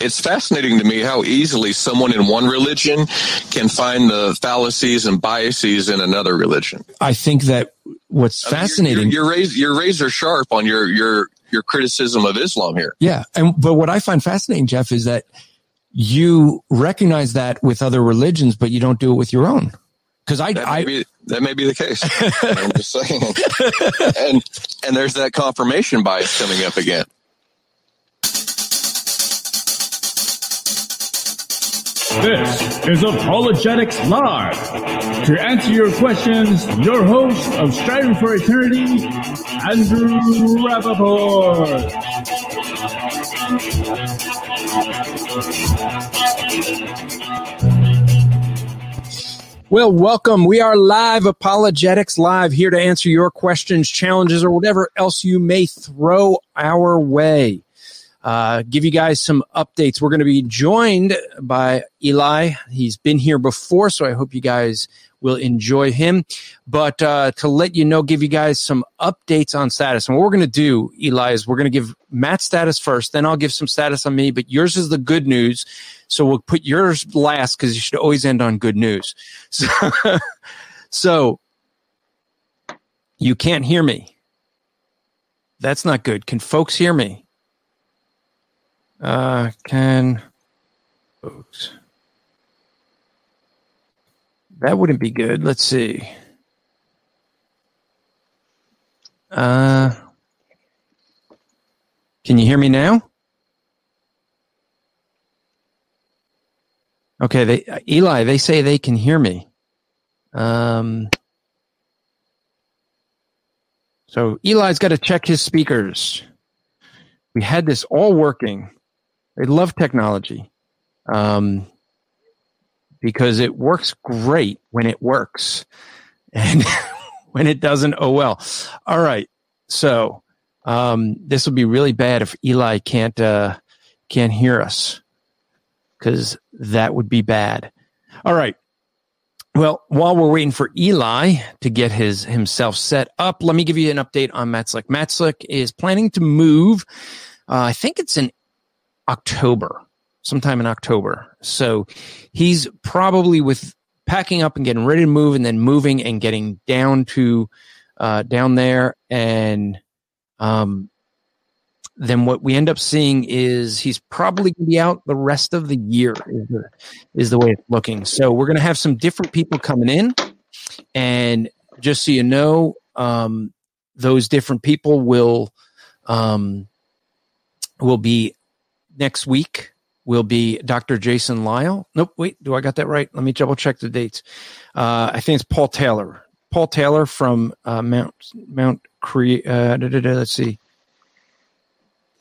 it's fascinating to me how easily someone in one religion can find the fallacies and biases in another religion. I think that what's I mean, fascinating. You're, you're, you're, razor, you're razor sharp on your your your criticism of Islam here. Yeah, and but what I find fascinating, Jeff, is that you recognize that with other religions, but you don't do it with your own. Because I, That may, I be, that may be the case. I'm just saying. and and there's that confirmation bias coming up again. This is Apologetics Live. To answer your questions, your host of Striving for Eternity, Andrew Rappaport. Well, welcome. We are live, Apologetics Live, here to answer your questions, challenges, or whatever else you may throw our way. Uh, give you guys some updates. We're going to be joined by Eli. He's been here before, so I hope you guys will enjoy him. But uh, to let you know, give you guys some updates on status. And what we're going to do, Eli, is we're going to give Matt status first, then I'll give some status on me. But yours is the good news. So we'll put yours last because you should always end on good news. So, so you can't hear me. That's not good. Can folks hear me? Uh, can folks? That wouldn't be good. Let's see. Uh, can you hear me now? Okay, they Eli, they say they can hear me. Um, so Eli's got to check his speakers. We had this all working. They love technology um, because it works great when it works, and when it doesn't, oh well. All right, so um, this will be really bad if Eli can't uh, can't hear us because that would be bad. All right. Well, while we're waiting for Eli to get his himself set up, let me give you an update on Matt Slick. Matt Slick is planning to move. Uh, I think it's in October, sometime in October. So he's probably with packing up and getting ready to move, and then moving and getting down to uh, down there, and um, then what we end up seeing is he's probably going to be out the rest of the year is the, is the way it's looking. So we're going to have some different people coming in, and just so you know, um, those different people will um, will be next week. Will be Dr. Jason Lisle. Nope, wait, do I got that right? Let me double check the dates. Uh, I think it's Paul Taylor. Paul Taylor from uh, Mount Mount Cre- uh, da, da, da, let's see.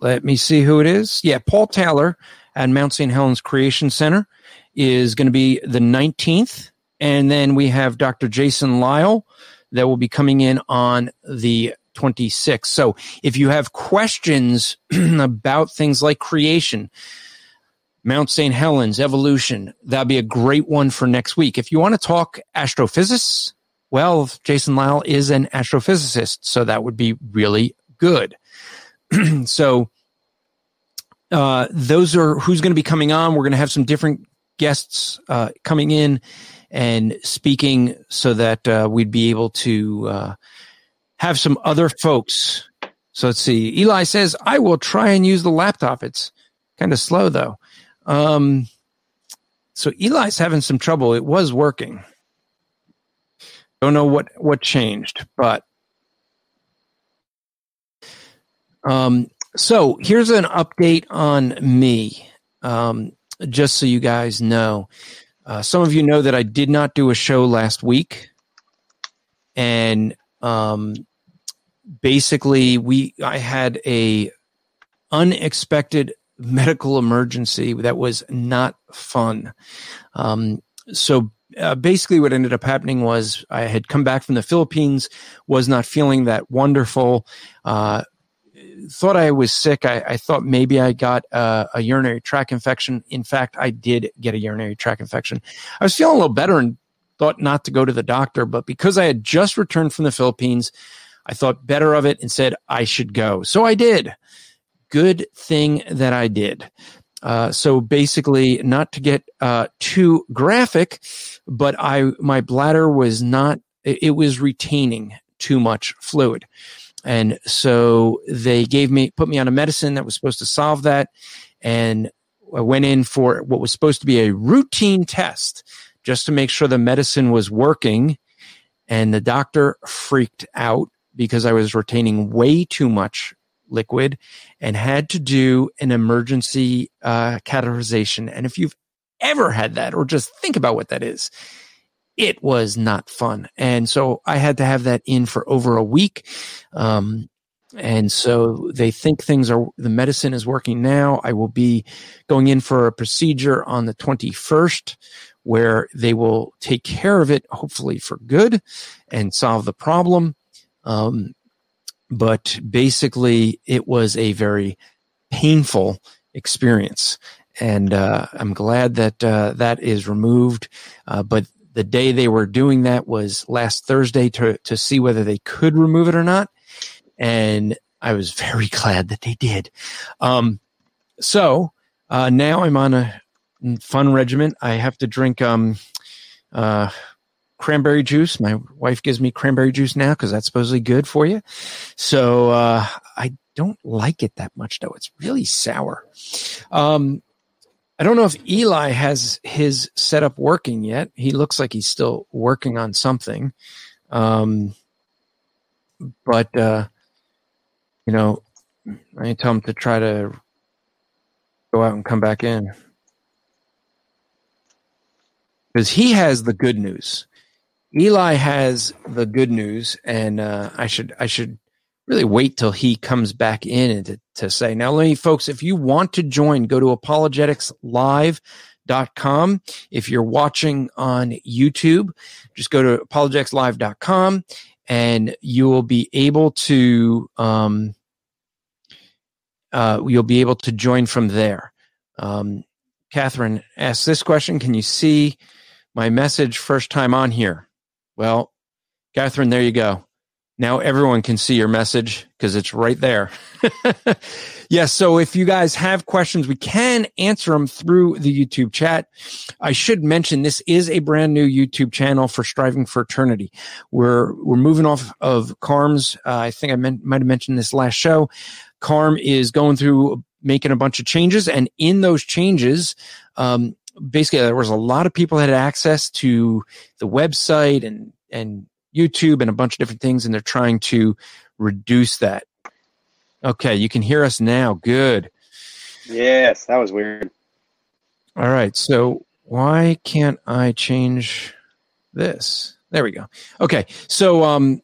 Let me see who it is. Yeah, Paul Taylor at Mount St. Helens Creation Center is going to be the 19th. And then we have Dr. Jason Lisle that will be coming in on the 26th. So if you have questions about things like creation, Mount St. Helens, evolution, that'd be a great one for next week. If you want to talk astrophysics, well, Jason Lisle is an astrophysicist, so that would be really good. so uh, those are who's going to be coming on. We're going to have some different guests uh, coming in and speaking so that uh, we'd be able to uh, have some other folks. So let's see. Eli says, I will try and use the laptop. It's kind of slow though. Um, so Eli's having some trouble. It was working. Don't know what, what changed, but um, so here's an update on me, um, just so you guys know. Uh, some of you know that I did not do a show last week, and um, basically, we I had a unexpected medical emergency that was not fun. Um, so uh, basically what ended up happening was I had come back from the Philippines, was not feeling that wonderful. Uh, thought I was sick. I, I thought maybe I got a urinary tract infection. In fact, I did get a urinary tract infection. I was feeling a little better and thought not to go to the doctor, but because I had just returned from the Philippines, I thought better of it and said I should go. So I did. Good thing that I did. Uh, so basically, not to get uh, too graphic, but I my bladder was not it, was retaining too much fluid. And so they gave me, put me on a medicine that was supposed to solve that. And I went in for what was supposed to be a routine test just to make sure the medicine was working. And the doctor freaked out because I was retaining way too much liquid and had to do an emergency uh, catheterization. And if you've ever had that or just think about what that is, it was not fun. And so I had to have that in for over a week. Um, and so they think things are, the medicine is working now. I will be going in for a procedure on the 21st where they will take care of it, hopefully for good and solve the problem. Um, but basically it was a very painful experience and uh, I'm glad that uh, that is removed. Uh, but the day they were doing that was last Thursday to, to see whether they could remove it or not. And I was very glad that they did. Um, so, uh, now I'm on a fun regimen. I have to drink, um, uh, cranberry juice. My wife gives me cranberry juice now because that's supposedly good for you. So, uh, I don't like it that much though. It's really sour. Um, I don't know if Eli has his setup working yet. He looks like he's still working on something. Um, but, uh, you know, I tell him to try to go out and come back in. Because he has the good news. Eli has the good news, and uh, I should I should really wait till he comes back in to, to say, now, let me, folks, if you want to join, go to apologeticslive.com. If you're watching on YouTube, just go to apologeticslive.com and you will be able to, um, uh, you'll be able to join from there. Um, Catherine asks this question Can you see my message first time on here? Well, Catherine, there you go. Now everyone can see your message because it's right there. yes. Yeah, so if you guys have questions, we can answer them through the YouTube chat. I should mention this is a brand new YouTube channel for Striving for Eternity. We're, we're moving off of Carm's. Uh, I think I might have mentioned this last show. Carm is going through making a bunch of changes and in those changes, um, basically there was a lot of people that had access to the website and, and YouTube and a bunch of different things, and they're trying to reduce that. Okay, you can hear us now. Good. Yes, that was weird. All right, so why can't I change this? There we go. Okay, so um,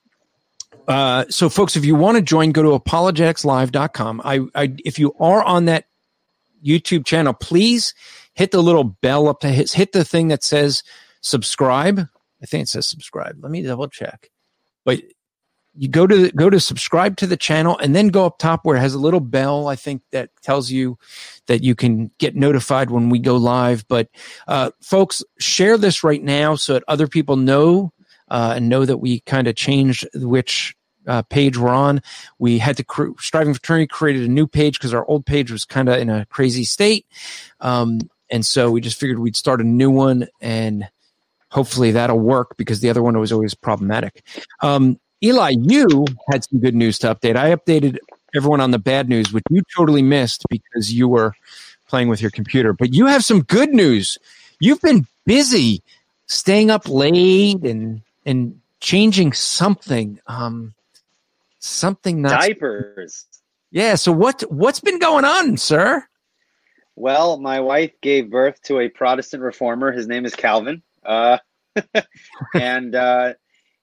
uh, so folks, if you want to join, go to apologeticslive.com. I, I, if you are on that YouTube channel, please hit the little bell up to hit, hit the thing that says subscribe I think it says subscribe. Let me double check. But you go to go to subscribe to the channel and then go up top where it has a little bell i think that tells you that you can get notified when we go live but uh, folks share this right now so that other people know uh, and know that we kind of changed which uh, page we're on we had to cr- Striving for Eternity created a new page because our old page was kind of in a crazy state um, and so we just figured we'd start a new one and hopefully that'll work because the other one was always problematic. Um, Eli, you had some good news to update. I updated everyone on the bad news, which you totally missed because you were playing with your computer. But you have some good news. You've been busy staying up late and and changing something. Um, something not diapers. Yeah. So what what's been going on, sir? Well, my wife gave birth to a Protestant reformer. His name is Calvin. Uh, and uh,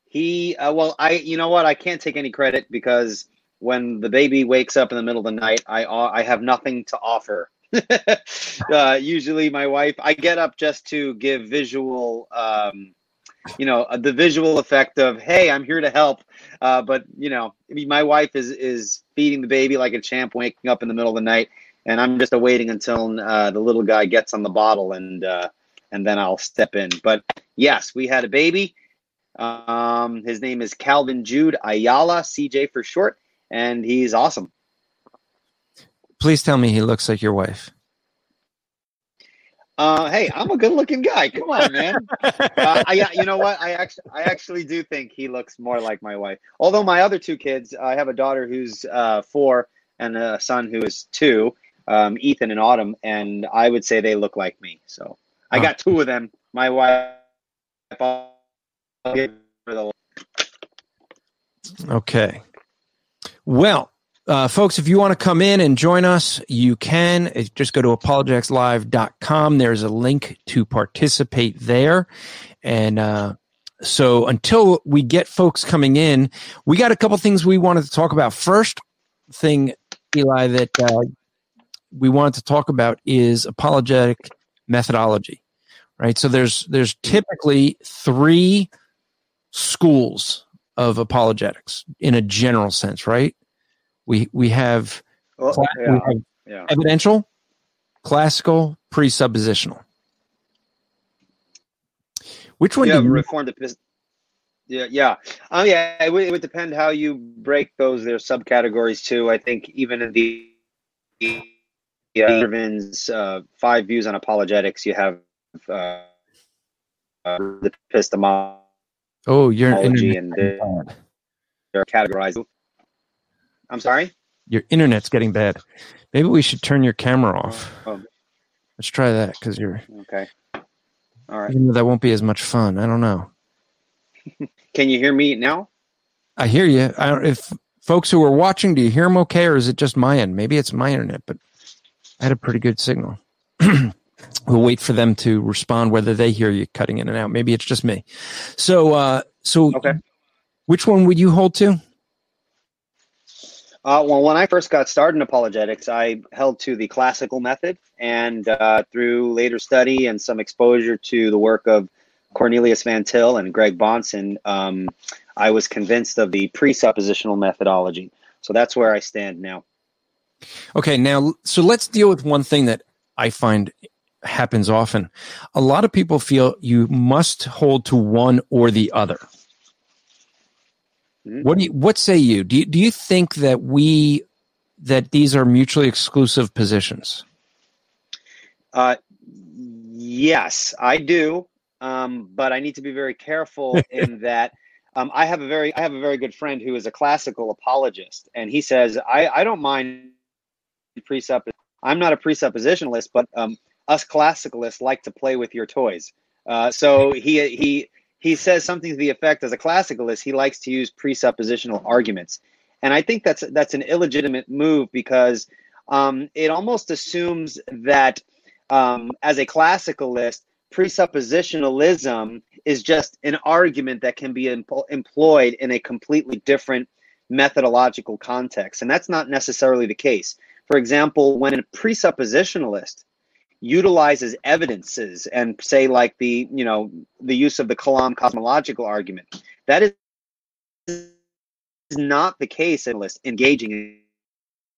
he, uh, well, I, you know what? I can't take any credit because when the baby wakes up in the middle of the night, I, uh, I have nothing to offer. uh, usually, my wife, I get up just to give visual, um, you know, uh, the visual effect of, "Hey, I'm here to help." Uh, but you know, I mean, my wife is is feeding the baby like a champ, waking up in the middle of the night, and I'm just awaiting until uh, the little guy gets on the bottle and uh, and then I'll step in. But yes, we had a baby. Um, his name is Calvin Jude Ayala, CJ for short, and he's awesome. Please tell me he looks like your wife. Uh, hey, I'm a good-looking guy. Come on, man. Uh, I, you know what? I actually, I actually do think he looks more like my wife. Although my other two kids, I have a daughter who's uh, four and a son who is two, um, Ethan and Autumn, and I would say they look like me. So I got two of them. My wife. Okay. Well, uh, folks, if you want to come in and join us, you can. Just go to apologeticslive.com. There's a link to participate there. And uh, so until we get folks coming in, we got a couple things we wanted to talk about. First thing, Eli, that uh, we wanted to talk about is apologetic methodology, right? So there's there's typically three schools of apologetics in a general sense, right? We we have, well, cla- yeah, we have yeah. evidential, classical, presuppositional. Which one yeah, do you reformed Yeah, yeah. Um, yeah, it would, it would depend how you break those. Their subcategories too. I think even in the Irvin's uh, five views on apologetics, you have uh, uh, the epistemology Oh, you're and they're, they're categorized. I'm sorry. your internet's getting bad. Maybe we should turn your camera off. Oh, Let's try that because you're okay. All right. even though that won't be as much fun. I don't know. Can you hear me now? I hear you. I don't, if folks who are watching, do you hear them okay, or is it just my end? Maybe it's my internet, but I had a pretty good signal. we'll wait for them to respond whether they hear you cutting in and out. Maybe it's just me. So, uh, so Okay. which one would you hold to? Uh, well, when I first got started in apologetics, I held to the classical method, and uh, through later study and some exposure to the work of Cornelius Van Til and Greg Bahnsen, um, I was convinced of the presuppositional methodology. So that's where I stand now. Okay, now so let's deal with one thing that I find happens often. A lot of people feel you must hold to one or the other. Mhm. What do you, what say you? Do you, do you think that we that these are mutually exclusive positions? Uh, yes, I do, um, but I need to be very careful in that. Um, I have a very I have a very good friend who is a classical apologist, and he says I, I don't mind presupp. I'm not a presuppositionalist, but um, us classicalists like to play with your toys. Uh, so he he he says something to the effect as a classicalist he likes to use presuppositional arguments, and I think that's that's an illegitimate move because um, it almost assumes that um, as a classicalist, presuppositionalism is just an argument that can be empl- employed in a completely different methodological context. And that's not necessarily the case. For example, when a presuppositionalist utilizes evidences and say like the, you know, the use of the Kalam cosmological argument, that is not the case in engaging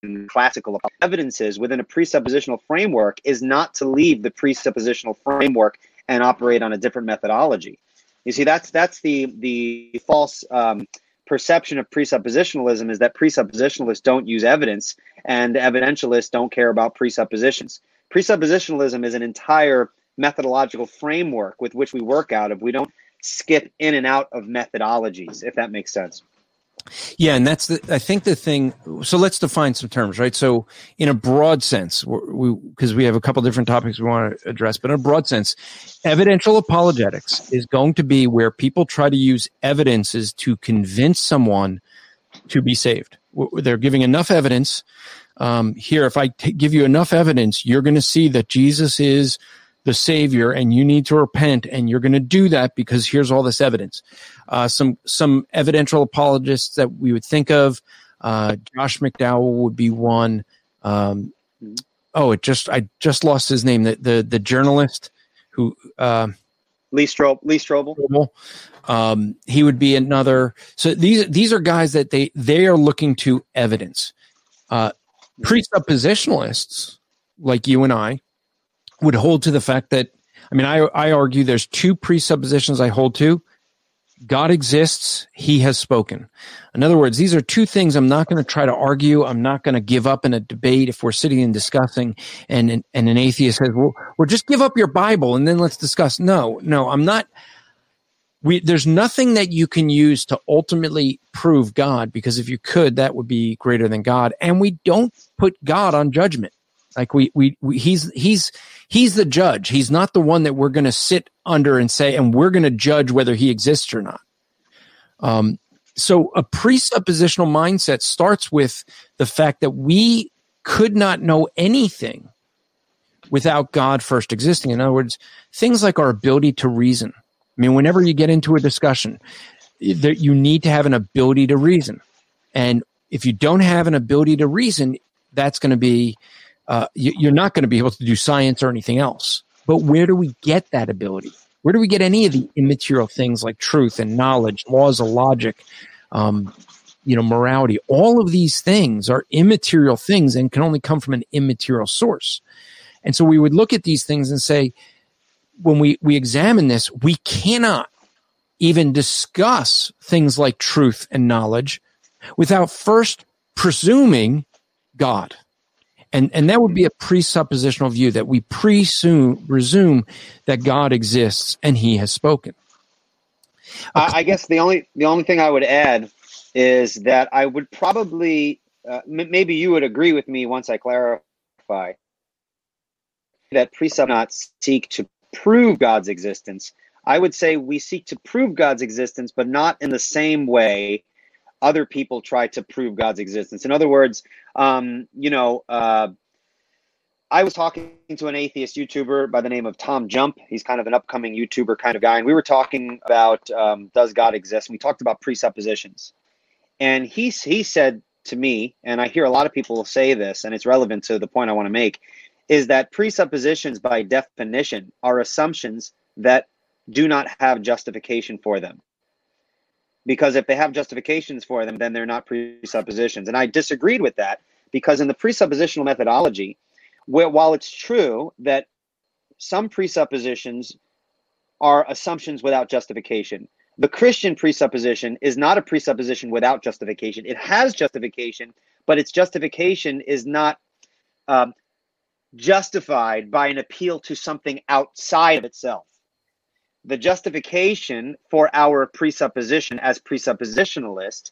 in classical evidences within a presuppositional framework is not to leave the presuppositional framework and operate on a different methodology. You see, that's that's the the false um, perception of presuppositionalism is that presuppositionalists don't use evidence and evidentialists don't care about presuppositions. Presuppositionalism is an entire methodological framework with which we work out of. We don't skip in and out of methodologies, if that makes sense. Yeah, and that's the I think the thing. So let's define some terms, right? So in a broad sense, we because we, we have a couple different topics we want to address, but in a broad sense, evidential apologetics is going to be where people try to use evidences to convince someone to be saved. They're giving enough evidence. Um, here, if I t- give you enough evidence, you're going to see that Jesus is the savior and you need to repent and you're going to do that because here's all this evidence. Uh, some some evidential apologists that we would think of uh, josh mcdowell would be one. Um, oh it just i just lost his name. The the, the journalist who uh, lee Strobel, lee strobel. Um, he would be another. So these these are guys that they they are looking to evidence. Uh, presuppositionalists like you and i would hold to the fact that I mean I I argue there's two presuppositions I hold to. God exists, he has spoken. In other words, these are two things I'm not going to try to argue. I'm not going to give up in a debate if we're sitting and discussing and, and, an atheist says, well, well, just give up your Bible and then let's discuss. No, no, I'm not. We, there's nothing that you can use to ultimately prove God because if you could, that would be greater than God. And we don't put God on judgment. Like we, we, we he's, he's, he's the judge. He's not the one that we're going to sit under and say, and we're going to judge whether he exists or not. Um, so a presuppositional mindset starts with the fact that we could not know anything without God first existing. In other words, things like our ability to reason. I mean, whenever you get into a discussion, there, you need to have an ability to reason. And if you don't have an ability to reason, that's going to be uh, you, are not going to be able to do science or anything else. But where do we get that ability? Where do we get any of the immaterial things like truth and knowledge, laws of logic, um, you know, morality? All of these things are immaterial things and can only come from an immaterial source. And so we would look at these things and say, when we, we examine this, we cannot even discuss things like truth and knowledge without first presuming God. And, and that would be a presuppositional view that we presume, presume that God exists and he has spoken. I guess the only, the only thing I would add is that I would probably, uh, m- maybe you would agree with me once I clarify that presup not seek to prove God's existence. I would say we seek to prove God's existence, but not in the same way other people try to prove God's existence. In other words, um, you know, uh, I was talking to an atheist YouTuber by the name of Tom Jump. He's kind of an upcoming YouTuber kind of guy, and we were talking about um, does God exist? And we talked about presuppositions, and he he said to me, and I hear a lot of people say this, and it's relevant to the point I want to make, is that presuppositions by definition are assumptions that do not have justification for them because if they have justifications for them, then they're not presuppositions. And I disagreed with that because in the presuppositional methodology, where, while it's true that some presuppositions are assumptions without justification, the Christian presupposition is not a presupposition without justification. It has justification, but its justification is not um, justified by an appeal to something outside of itself the justification for our presupposition as presuppositionalist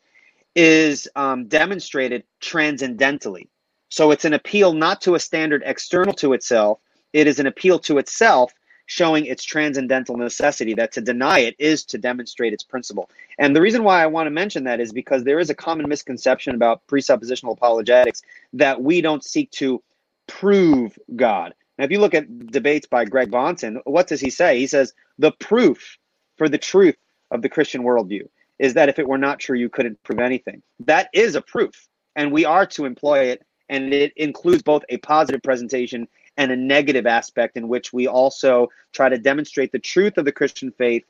is um, demonstrated transcendentally. So it's an appeal not to a standard external to itself, it is an appeal to itself showing its transcendental necessity that to deny it is to demonstrate its principle. And the reason why I want to mention that is because there is a common misconception about presuppositional apologetics that we don't seek to prove God. Now, if you look at debates by Greg Bahnsen, what does he say? He says the proof for the truth of the Christian worldview is that if it were not true, you couldn't prove anything. That is a proof, and we are to employ it, and it includes both a positive presentation and a negative aspect in which we also try to demonstrate the truth of the Christian faith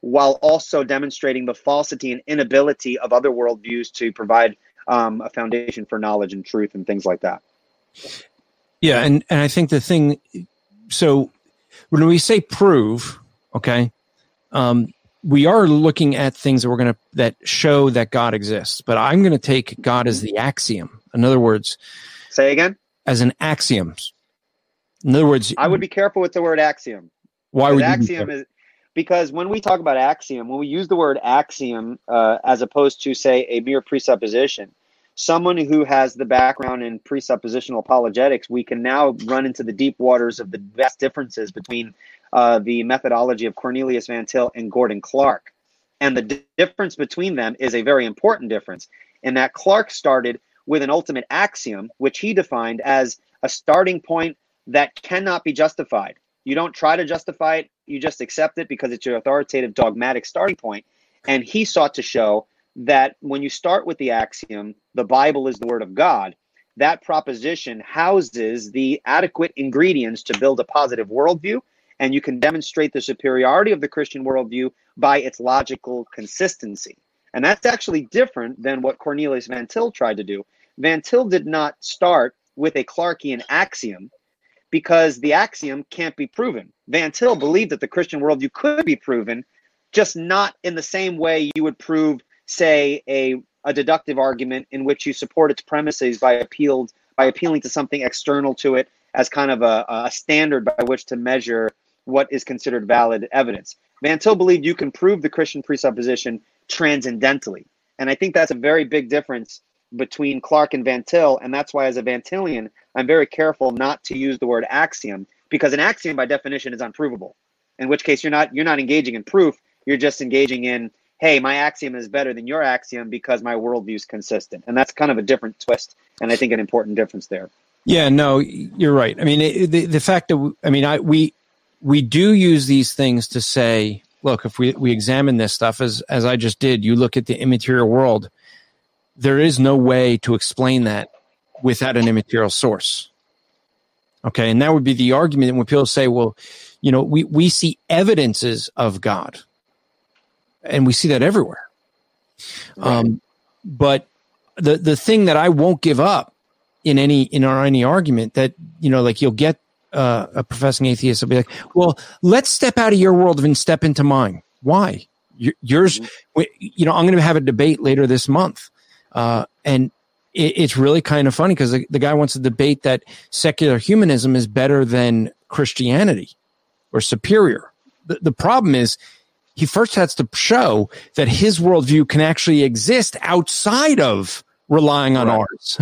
while also demonstrating the falsity and inability of other worldviews to provide um, a foundation for knowledge and truth and things like that. Yeah, and and I think the thing, so when we say prove, okay, um, we are looking at things that we're to that show that God exists. But I'm going to take God as the axiom. In other words, say again as an axiom. In other words, I would be careful with the word axiom. Why would axiom is because when we talk about axiom, when we use the word axiom uh, as opposed to say a mere presupposition, someone who has the background in presuppositional apologetics, we can now run into the deep waters of the vast differences between uh, the methodology of Cornelius Van Til and Gordon Clark. And the d- difference between them is a very important difference in that Clark started with an ultimate axiom, which he defined as a starting point that cannot be justified. You don't try to justify it, you just accept it because it's your authoritative dogmatic starting point. And he sought to show that when you start with the axiom, the Bible is the Word of God, that proposition houses the adequate ingredients to build a positive worldview, and you can demonstrate the superiority of the Christian worldview by its logical consistency. And that's actually different than what Cornelius Van Til tried to do. Van Til did not start with a Clarkian axiom because the axiom can't be proven. Van Til believed that the Christian worldview could be proven just not in the same way you would prove, say, a a deductive argument in which you support its premises by appealed by appealing to something external to it as kind of a, a standard by which to measure what is considered valid evidence. Van Til believed you can prove the Christian presupposition transcendentally. And I think that's a very big difference between Clark and Van Til. And that's why, as a Van Tilian, I'm very careful not to use the word axiom because an axiom, by definition, is unprovable. In which case, you're not you're not engaging in proof. You're just engaging in, hey, my axiom is better than your axiom because my worldview is consistent. And that's kind of a different twist, and I think an important difference there. Yeah, no, you're right. I mean, the the fact that I mean, I we we do use these things to say, look, if we we examine this stuff as as I just did, you look at the immaterial world, there is no way to explain that without an immaterial source. Okay, and that would be the argument when people say, well, you know, we we see evidences of God, and we see that everywhere. Right. Um, but the the thing that I won't give up in any in our any argument that you know like you'll get uh, a professing atheist will be like well let's step out of your world and step into mine why yours mm-hmm. you know i'm going to have a debate later this month uh, and it, it's really kind of funny because the, the guy wants to debate that secular humanism is better than christianity or superior the, the problem is he first has to show that his worldview can actually exist outside of relying on right. ours.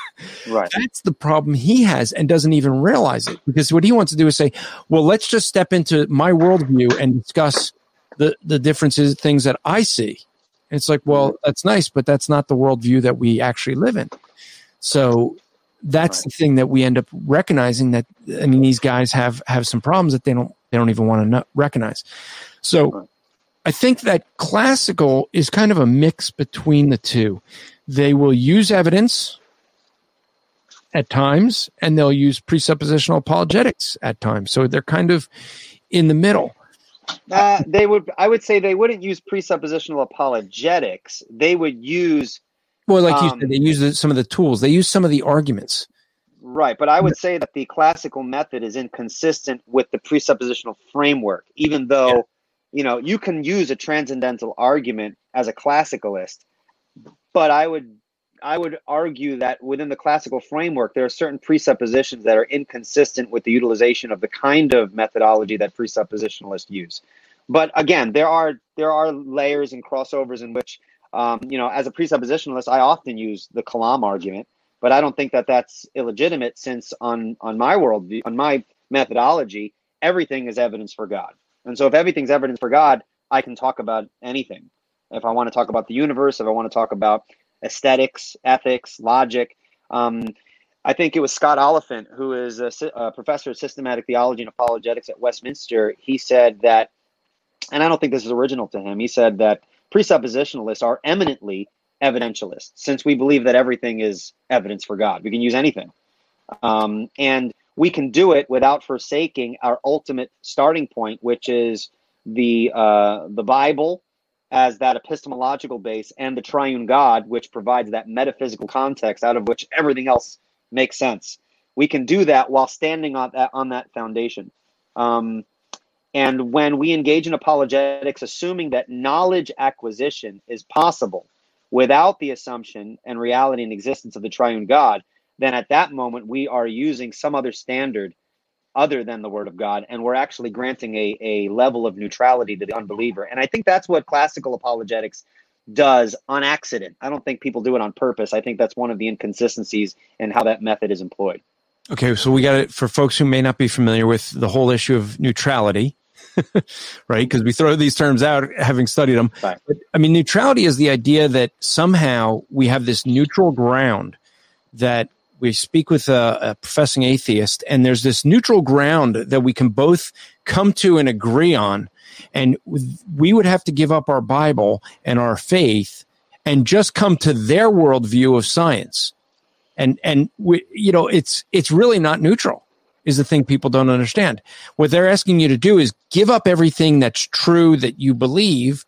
right. That's the problem he has and doesn't even realize it because what he wants to do is say, well, let's just step into my worldview and discuss the, the differences, things that I see. And it's like, well, mm-hmm. that's nice, but that's not the worldview that we actually live in. So that's right. the thing that we end up recognizing that, I mean, these guys have, have some problems that they don't, they don't even want to recognize. So I think that classical is kind of a mix between the two. They will use evidence at times, and they'll use presuppositional apologetics at times. So they're kind of in the middle. Uh, they would, I would say, they wouldn't use presuppositional apologetics. They would use, well, like um, you said, they use some of the tools. They use some of the arguments. Right, but I would say that the classical method is inconsistent with the presuppositional framework, even though. Yeah you know you can use a transcendental argument as a classicalist but I would I would argue that within the classical framework, there are certain presuppositions that are inconsistent with the utilization of the kind of methodology that presuppositionalists use. But again, there are there are layers and crossovers in which, um, you know, as a presuppositionalist, I often use the Kalam argument, but I don't think that that's illegitimate since on on my world on my methodology, everything is evidence for God. And so if everything's evidence for God, I can talk about anything if I want to talk about the universe, if I want to talk about aesthetics, ethics, logic. Um, I think it was Scott Oliphint, who is a, a, professor of systematic theology and apologetics at Westminster. He said that, and I don't think this is original to him, he said that presuppositionalists are eminently evidentialists, since we believe that everything is evidence for God. We can use anything. Um, and we can do it without forsaking our ultimate starting point, which is the uh, the Bible as that epistemological base and the triune God, which provides that metaphysical context out of which everything else makes sense. We can do that while standing on that on that foundation. Um, and when we engage in apologetics, assuming that knowledge acquisition is possible without the assumption and reality and existence of the triune God, then at that moment we are using some other standard other than the word of God, and we're actually granting a, a level of neutrality to the unbeliever. And I think that's what classical apologetics does on accident. I don't think people do it on purpose. I think that's one of the inconsistencies in how that method is employed. Okay, so we got it for folks who may not be familiar with the whole issue of neutrality, right? Because we throw these terms out having studied them. Right. But, I mean, neutrality is the idea that somehow we have this neutral ground that we speak with a, a, professing atheist, and there's this neutral ground that we can both come to and agree on. And we would have to give up our Bible and our faith and just come to their worldview of science. And and we, you know, it's it's really not neutral. Is the thing people don't understand. What they're asking you to do is give up everything that's true that you believe,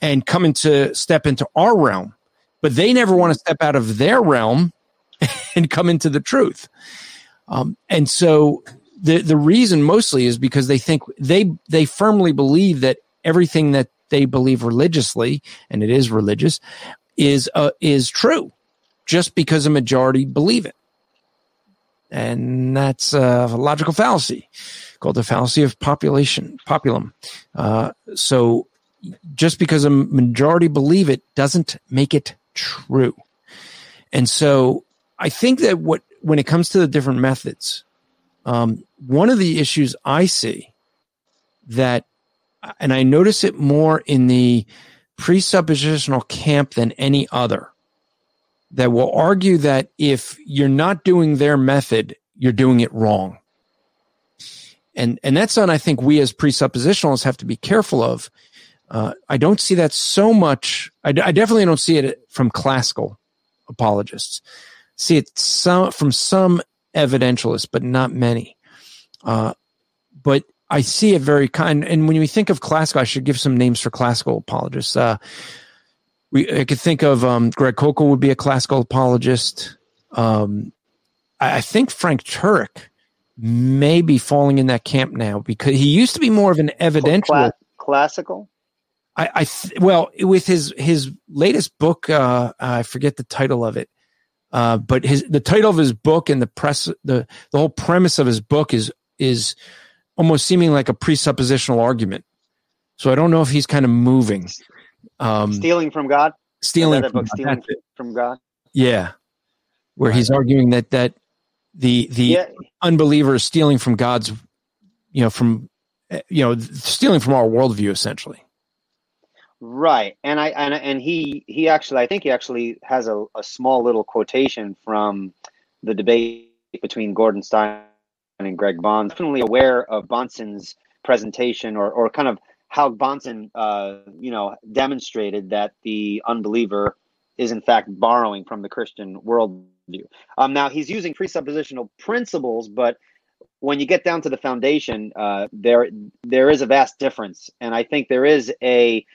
and come into step into our realm. But they never want to step out of their realm and come into the truth. Um, and so the the reason mostly is because they think they they firmly believe that everything that they believe religiously, and it is religious, is uh, is true, just because a majority believe it, and that's a logical fallacy called the fallacy of population populum. Uh, so, just because a majority believe it doesn't make it true, and so I think that what when it comes to the different methods, um, one of the issues I see that, and I notice it more in the presuppositional camp than any other, that will argue that if you're not doing their method, you're doing it wrong. And, and that's something I think we as presuppositionalists have to be careful of. Uh, I don't see that so much. I, I definitely don't see it from classical apologists. See it some from some evidentialists, but not many. Uh, but I see it very kind. And when we think of classical, I should give some names for classical apologists. Uh, we I could think of um, Greg Koukl would be a classical apologist. Um, I, I, think Frank Turek may be falling in that camp now because he used to be more of an evidential Cla- classical. I, I th- well with his his latest book, uh, I forget the title of it. Uh, but his the title of his book and the press the the whole premise of his book is is almost seeming like a presuppositional argument. So I don't know if he's kind of moving. Um, stealing from God. Stealing from, book, stealing from God. Yeah, where right. he's arguing that that the the yeah. unbeliever is stealing from God's, you know, from you know, stealing from our worldview essentially. Right, and I and and he he actually I think he actually has a, a small little quotation from the debate between Gordon Stein and Greg Bahnsen. Definitely aware of Bahnsen's presentation or or kind of how Bahnsen uh, you know demonstrated that the unbeliever is in fact borrowing from the Christian worldview. Um, now he's using presuppositional principles, but when you get down to the foundation, uh, there there is a vast difference, and I think there is a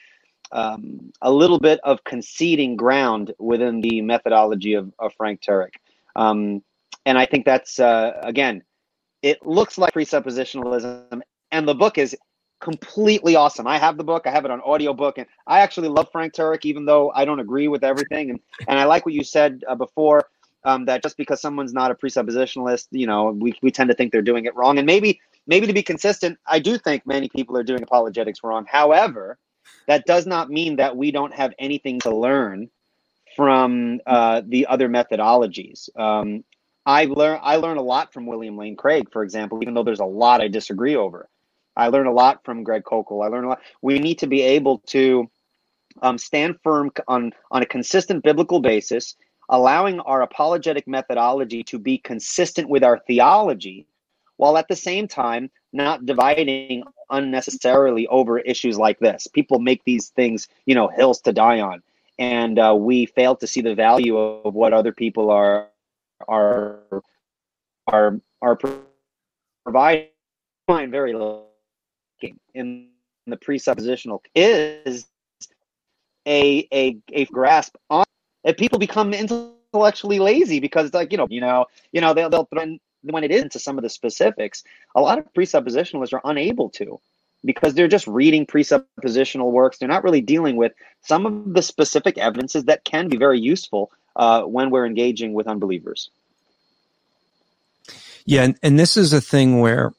um, a little bit of conceding ground within the methodology of, of Frank Turek. Um, and I think that's, uh, again, it looks like presuppositionalism, and the book is completely awesome. I have the book, I have it on audiobook, and I actually love Frank Turek, even though I don't agree with everything. And, and I like what you said uh, before. Um, that just because someone's not a presuppositionalist, you know, we, we tend to think they're doing it wrong. And maybe maybe to be consistent, I do think many people are doing apologetics wrong. However, that does not mean that we don't have anything to learn from uh, the other methodologies. Um, I learn I learn a lot from William Lane Craig, for example, even though there's a lot I disagree over. I learn a lot from Greg Koukl. I learn a lot. We need to be able to um, stand firm on on a consistent biblical basis, allowing our apologetic methodology to be consistent with our theology, while at the same time not dividing unnecessarily over issues like this. People make these things, you know, hills to die on, and uh, we fail to see the value of what other people are are are are providing. Very looking in the presuppositional is a a a grasp on if people become intellectually lazy because like you know you know you know they'll they'll throw in when it is into some of the specifics, a lot of presuppositionalists are unable to because they're just reading presuppositional works. They're not really dealing with some of the specific evidences that can be very useful uh, when we're engaging with unbelievers. Yeah, and, and this is a thing where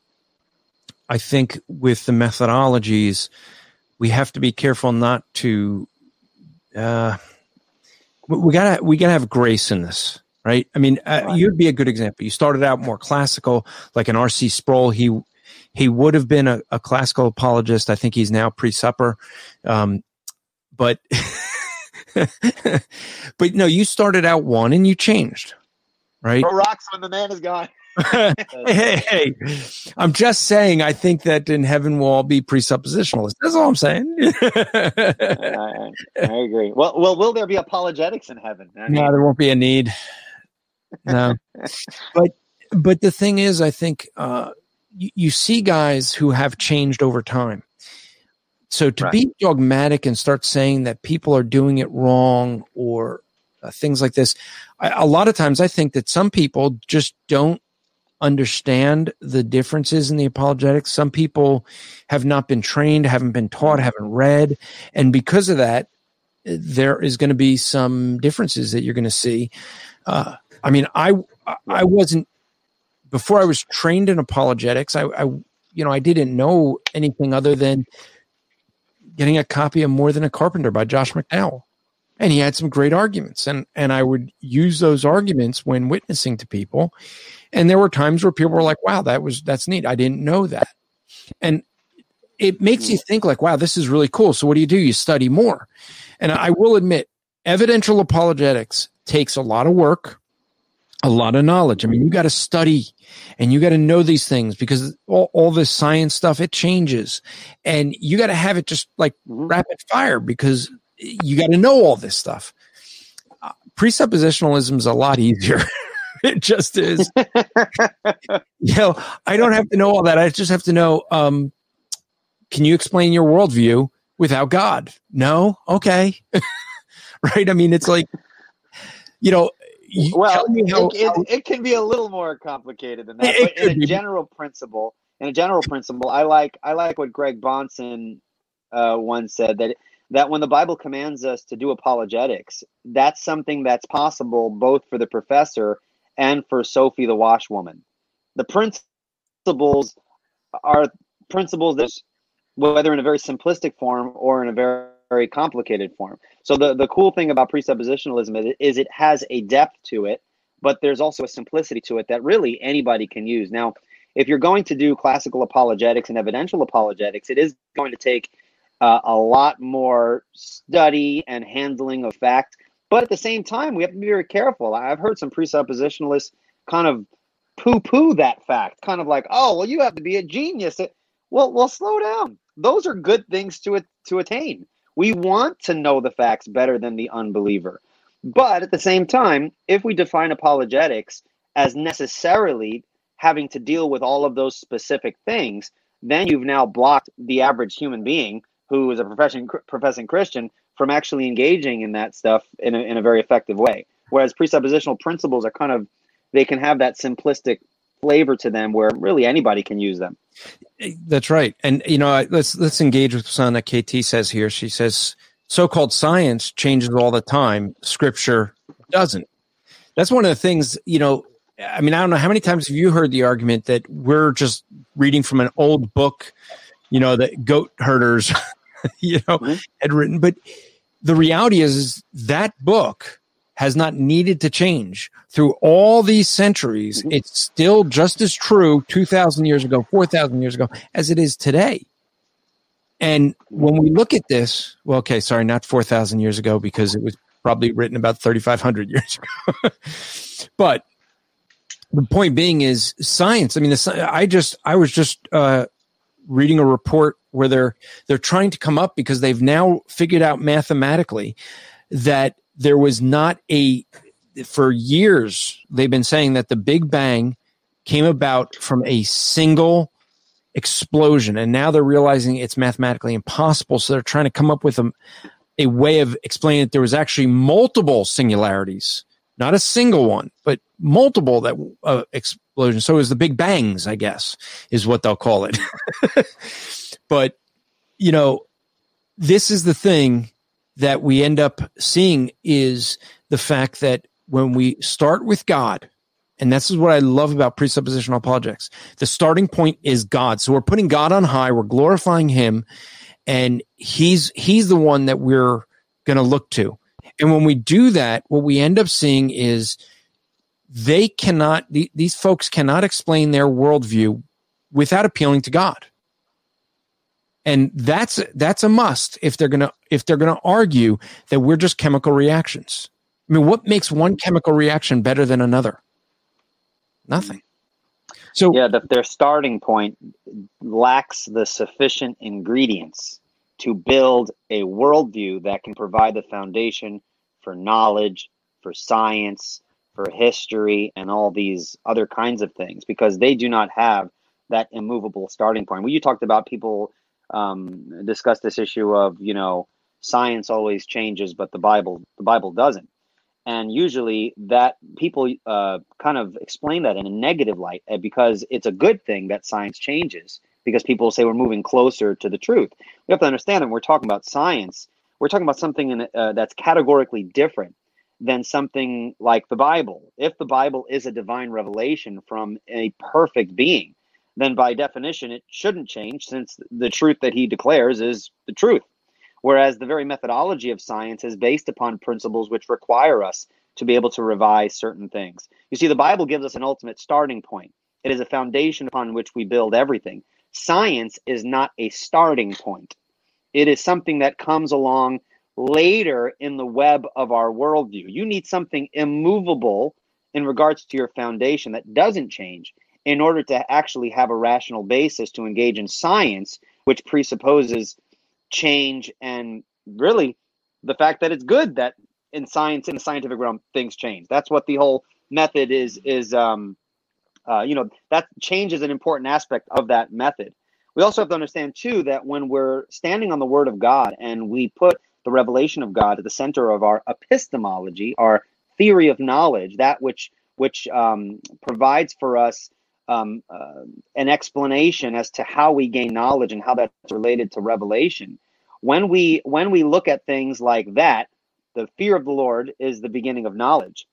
I think with the methodologies, we have to be careful not to. Uh, we gotta we gotta have grace in this right? I mean, uh, you'd be a good example. You started out more classical, like an R.C. Sproul. He he would have been a, a classical apologist. I think he's now pre-supper, um, but but no, you started out one and you changed, right? Throw rocks when the man is gone. hey, hey, hey, I'm just saying. I think that in heaven we'll all be presuppositionalists. That's all I'm saying. I, I, agree. Well, well, will there be apologetics in heaven? I mean, no, there won't be a need no, but but the thing is, I think uh, you, you, see guys who have changed over time. So to right. be dogmatic and start saying that people are doing it wrong or uh, things like this, I, a lot of times I think that some people just don't understand the differences in the apologetics. Some people have not been trained, haven't been taught, haven't read. And because of that, there is going to be some differences that you're going to see. Uh, I mean, I, I wasn't, before I was trained in apologetics, I, I, you know, I didn't know anything other than getting a copy of More Than a Carpenter by Josh McDowell. And he had some great arguments. And and I would use those arguments when witnessing to people. And there were times where people were like wow that was that's neat. I didn't know that. And it makes you think like wow this is really cool. So what do you do? You study more. And I will admit evidential apologetics takes a lot of work a lot of knowledge. I mean, you got to study and you got to know these things because all, all this science stuff, it changes and you got to have it just like mm-hmm. rapid fire because you got to know all this stuff. Uh, presuppositionalism is a lot easier. it just is. you know, I don't have to know all that. I just have to know. Um, can you explain your worldview without God? No. Okay. right. I mean, it's like, you know, well, how, it, it, it, can be a little more complicated than that. But in a general principle, in a general principle, I like I like what Greg Bahnsen uh, once said that that when the Bible commands us to do apologetics, that's something that's possible both for the professor and for Sophie the washwoman. The principles are principles that, whether in a very simplistic form or in a very, very complicated form. So the, the cool thing about presuppositionalism is, it has a depth to it, but there's also a simplicity to it that really anybody can use. Now, if you're going to do classical apologetics and evidential apologetics, it is going to take uh, a lot more study and handling of fact. But at the same time, we have to be very careful. I've heard some presuppositionalists kind of poo poo that fact, kind of like, oh, well, you have to be a genius. Well, well, slow down. Those are good things to to attain. We want to know the facts better than the unbeliever. But at the same time, if we define apologetics as necessarily having to deal with all of those specific things, then you've now blocked the average human being who is a professing professing Christian from actually engaging in that stuff in a, in a very effective way. Whereas presuppositional principles are kind of they can have that simplistic flavor to them where really anybody can use them. That's right. And you know, let's let's engage with something that KT says here. She says so-called science changes all the time, scripture doesn't. That's one of the things, you know, I mean, I don't know how many times have you heard the argument that we're just reading from an old book, you know, that goat herders you know, mm-hmm. had written. But the reality is, is that book has not needed to change through all these centuries. Mm-hmm. It's still just as true 2,000 years ago, 4,000 years ago, as it is today. And when we look at this, well, okay, sorry, not 4,000 years ago because it was probably written about 3,500 years ago. but the point being is science. I mean, the, I just, I was just uh, reading a report where they're they're trying to come up because they've now figured out mathematically that there was not a for years they've been saying that the big bang came about from a single explosion and now they're realizing it's mathematically impossible so they're trying to come up with a, a way of explaining that there was actually multiple singularities not a single one but multiple that uh, explosions. So was the big bangs i guess is what they'll call it. But, you know, this is the thing that we end up seeing is the fact that when we start with God, and this is what I love about presuppositional apologetics, the starting point is God. So we're putting God on high, we're glorifying him, and he's he's the one that we're going to look to. And when we do that, what we end up seeing is they cannot, these folks cannot explain their worldview without appealing to God and that's that's a must if they're gonna if they're gonna argue that we're just chemical reactions. I mean, what makes one chemical reaction better than another? Nothing. So yeah, the, their starting point lacks the sufficient ingredients to build a worldview that can provide the foundation for knowledge, for science, for history, and all these other kinds of things because they do not have that immovable starting point. When you talked about people um, discuss this issue of you know science always changes, but the Bible the Bible doesn't. and usually that people uh, kind of explain that in a negative light uh, because it's a good thing that science changes because people say we're moving closer to the truth. We have to understand that we're talking about science, we're talking about something in, uh, that's categorically different than something like the Bible. If the Bible is a divine revelation from a perfect being, then by definition it shouldn't change since the truth that he declares is the truth. Whereas the very methodology of science is based upon principles which require us to be able to revise certain things. You see, the Bible gives us an ultimate starting point, it is a foundation upon which we build everything. Science is not a starting point, it is something that comes along later in the web of our worldview. You need something immovable in regards to your foundation that doesn't change in order to actually have a rational basis to engage in science, which presupposes change and really the fact that it's good that in science in the scientific realm things change. That's what the whole method is is um uh, you know that change is an important aspect of that method. We also have to understand too that when we're standing on the word of god and we put the revelation of god at the center of our epistemology our theory of knowledge that which which um, provides for us um, uh, an explanation as to how we gain knowledge and how that's related to revelation. When we when we look at things like that, the fear of the Lord is the beginning of knowledge.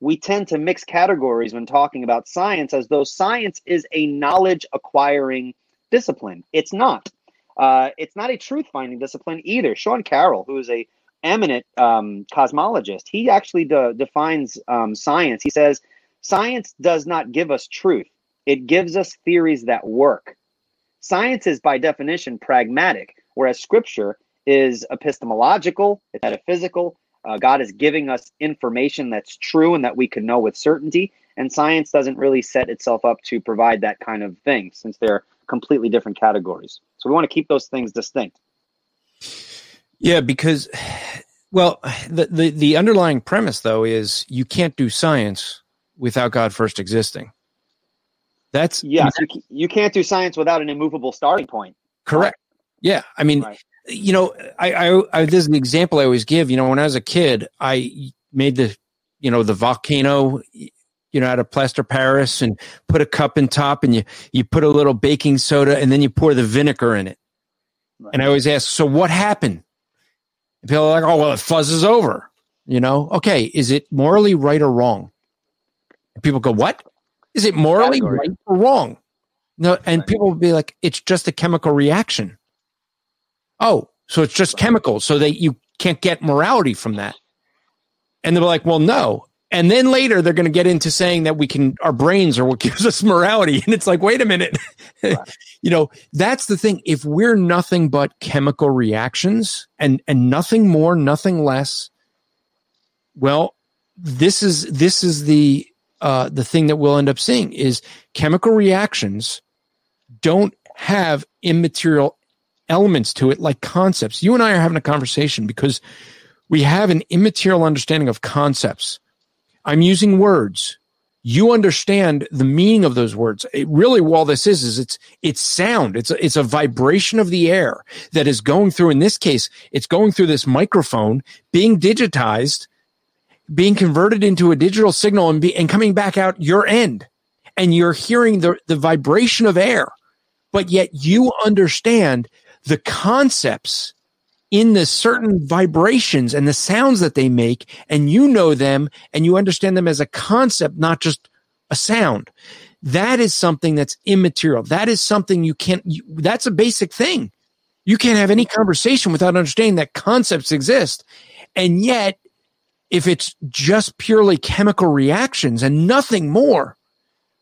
We tend to mix categories when talking about science as though science is a knowledge acquiring discipline. It's not. Uh, it's not a truth finding discipline either. Sean Carroll, who is a eminent um, cosmologist, he actually de- defines um, science. He says science does not give us truth it gives us theories that work. Science is, by definition, pragmatic, whereas scripture is epistemological, it's metaphysical. Uh, God is giving us information that's true and that we can know with certainty. And science doesn't really set itself up to provide that kind of thing since they're completely different categories. So we want to keep those things distinct. Yeah, because, well, the, the, the underlying premise, though, is you can't do science without God first existing. That's yes. You, you can't do science without an immovable starting point. Correct. Yeah. I mean, right. you know, I, I, I, there's an example I always give. You know, when I was a kid, I made the, you know, the volcano, you know, out of plaster Paris and put a cup in top and you, you put a little baking soda and then you pour the vinegar in it. Right. And I always ask, so what happened? And people are like, oh, well, it fuzzes over. You know, okay, is it morally right or wrong? And people go, what? Is it morally category. right or wrong? No, and right. people will be like, it's just a chemical reaction. Oh, so it's just right. chemicals, so that you can't get morality from that. And they're like, well, no. And then later they're going to get into saying that we can, our brains are what gives us morality. And it's like, wait a minute. Right. you know, that's the thing. If we're nothing but chemical reactions and, and nothing more, nothing less, well, this is, this is the, uh, the thing that we'll end up seeing is chemical reactions don't have immaterial elements to it like concepts. You and I are having a conversation because we have an immaterial understanding of concepts. I'm using words. You understand the meaning of those words. It really, all this is, is it's, it's sound. It's a, it's a vibration of the air that is going through, in this case, it's going through this microphone being digitized being converted into a digital signal and be, and coming back out your end and you're hearing the, the vibration of air, but yet you understand the concepts in the certain vibrations and the sounds that they make and you know them and you understand them as a concept, not just a sound. That is something that's immaterial. That is something you can't, you, that's a basic thing. You can't have any conversation without understanding that concepts exist. And yet if it's just purely chemical reactions and nothing more,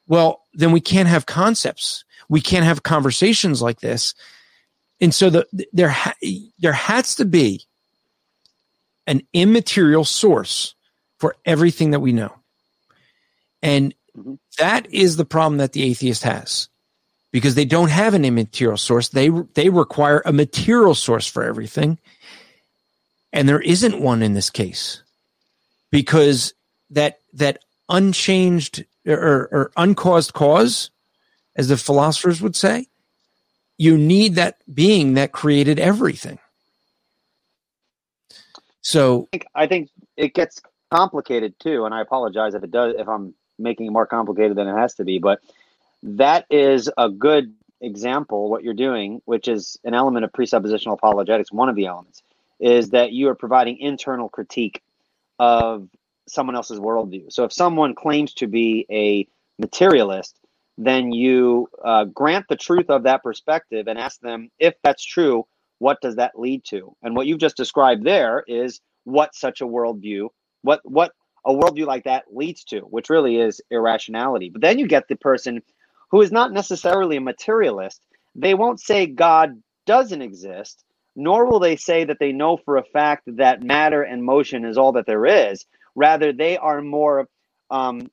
well, then we can't have concepts. We can't have conversations like this. And so the, there, there has to be an immaterial source for everything that we know. And mm-hmm. that is the problem that the atheist has because they don't have an immaterial source. They, they require a material source for everything. And there isn't one in this case because that that unchanged or, or uncaused cause, as the philosophers would say, you need that being that created everything. So I think, I think it gets complicated too, and I apologize if it does if I'm making it more complicated than it has to be, but that is a good example what you're doing, which is an element of presuppositional apologetics, one of the elements, is that you are providing internal critique of someone else's worldview. So if someone claims to be a materialist, then you uh, grant the truth of that perspective and ask them if that's true, what does that lead to? And what you've just described there is what such a worldview, what what a worldview like that leads to, which really is irrationality. But then you get the person who is not necessarily a materialist. They won't say God doesn't exist, nor will they say that they know for a fact that matter and motion is all that there is. Rather, they are more um,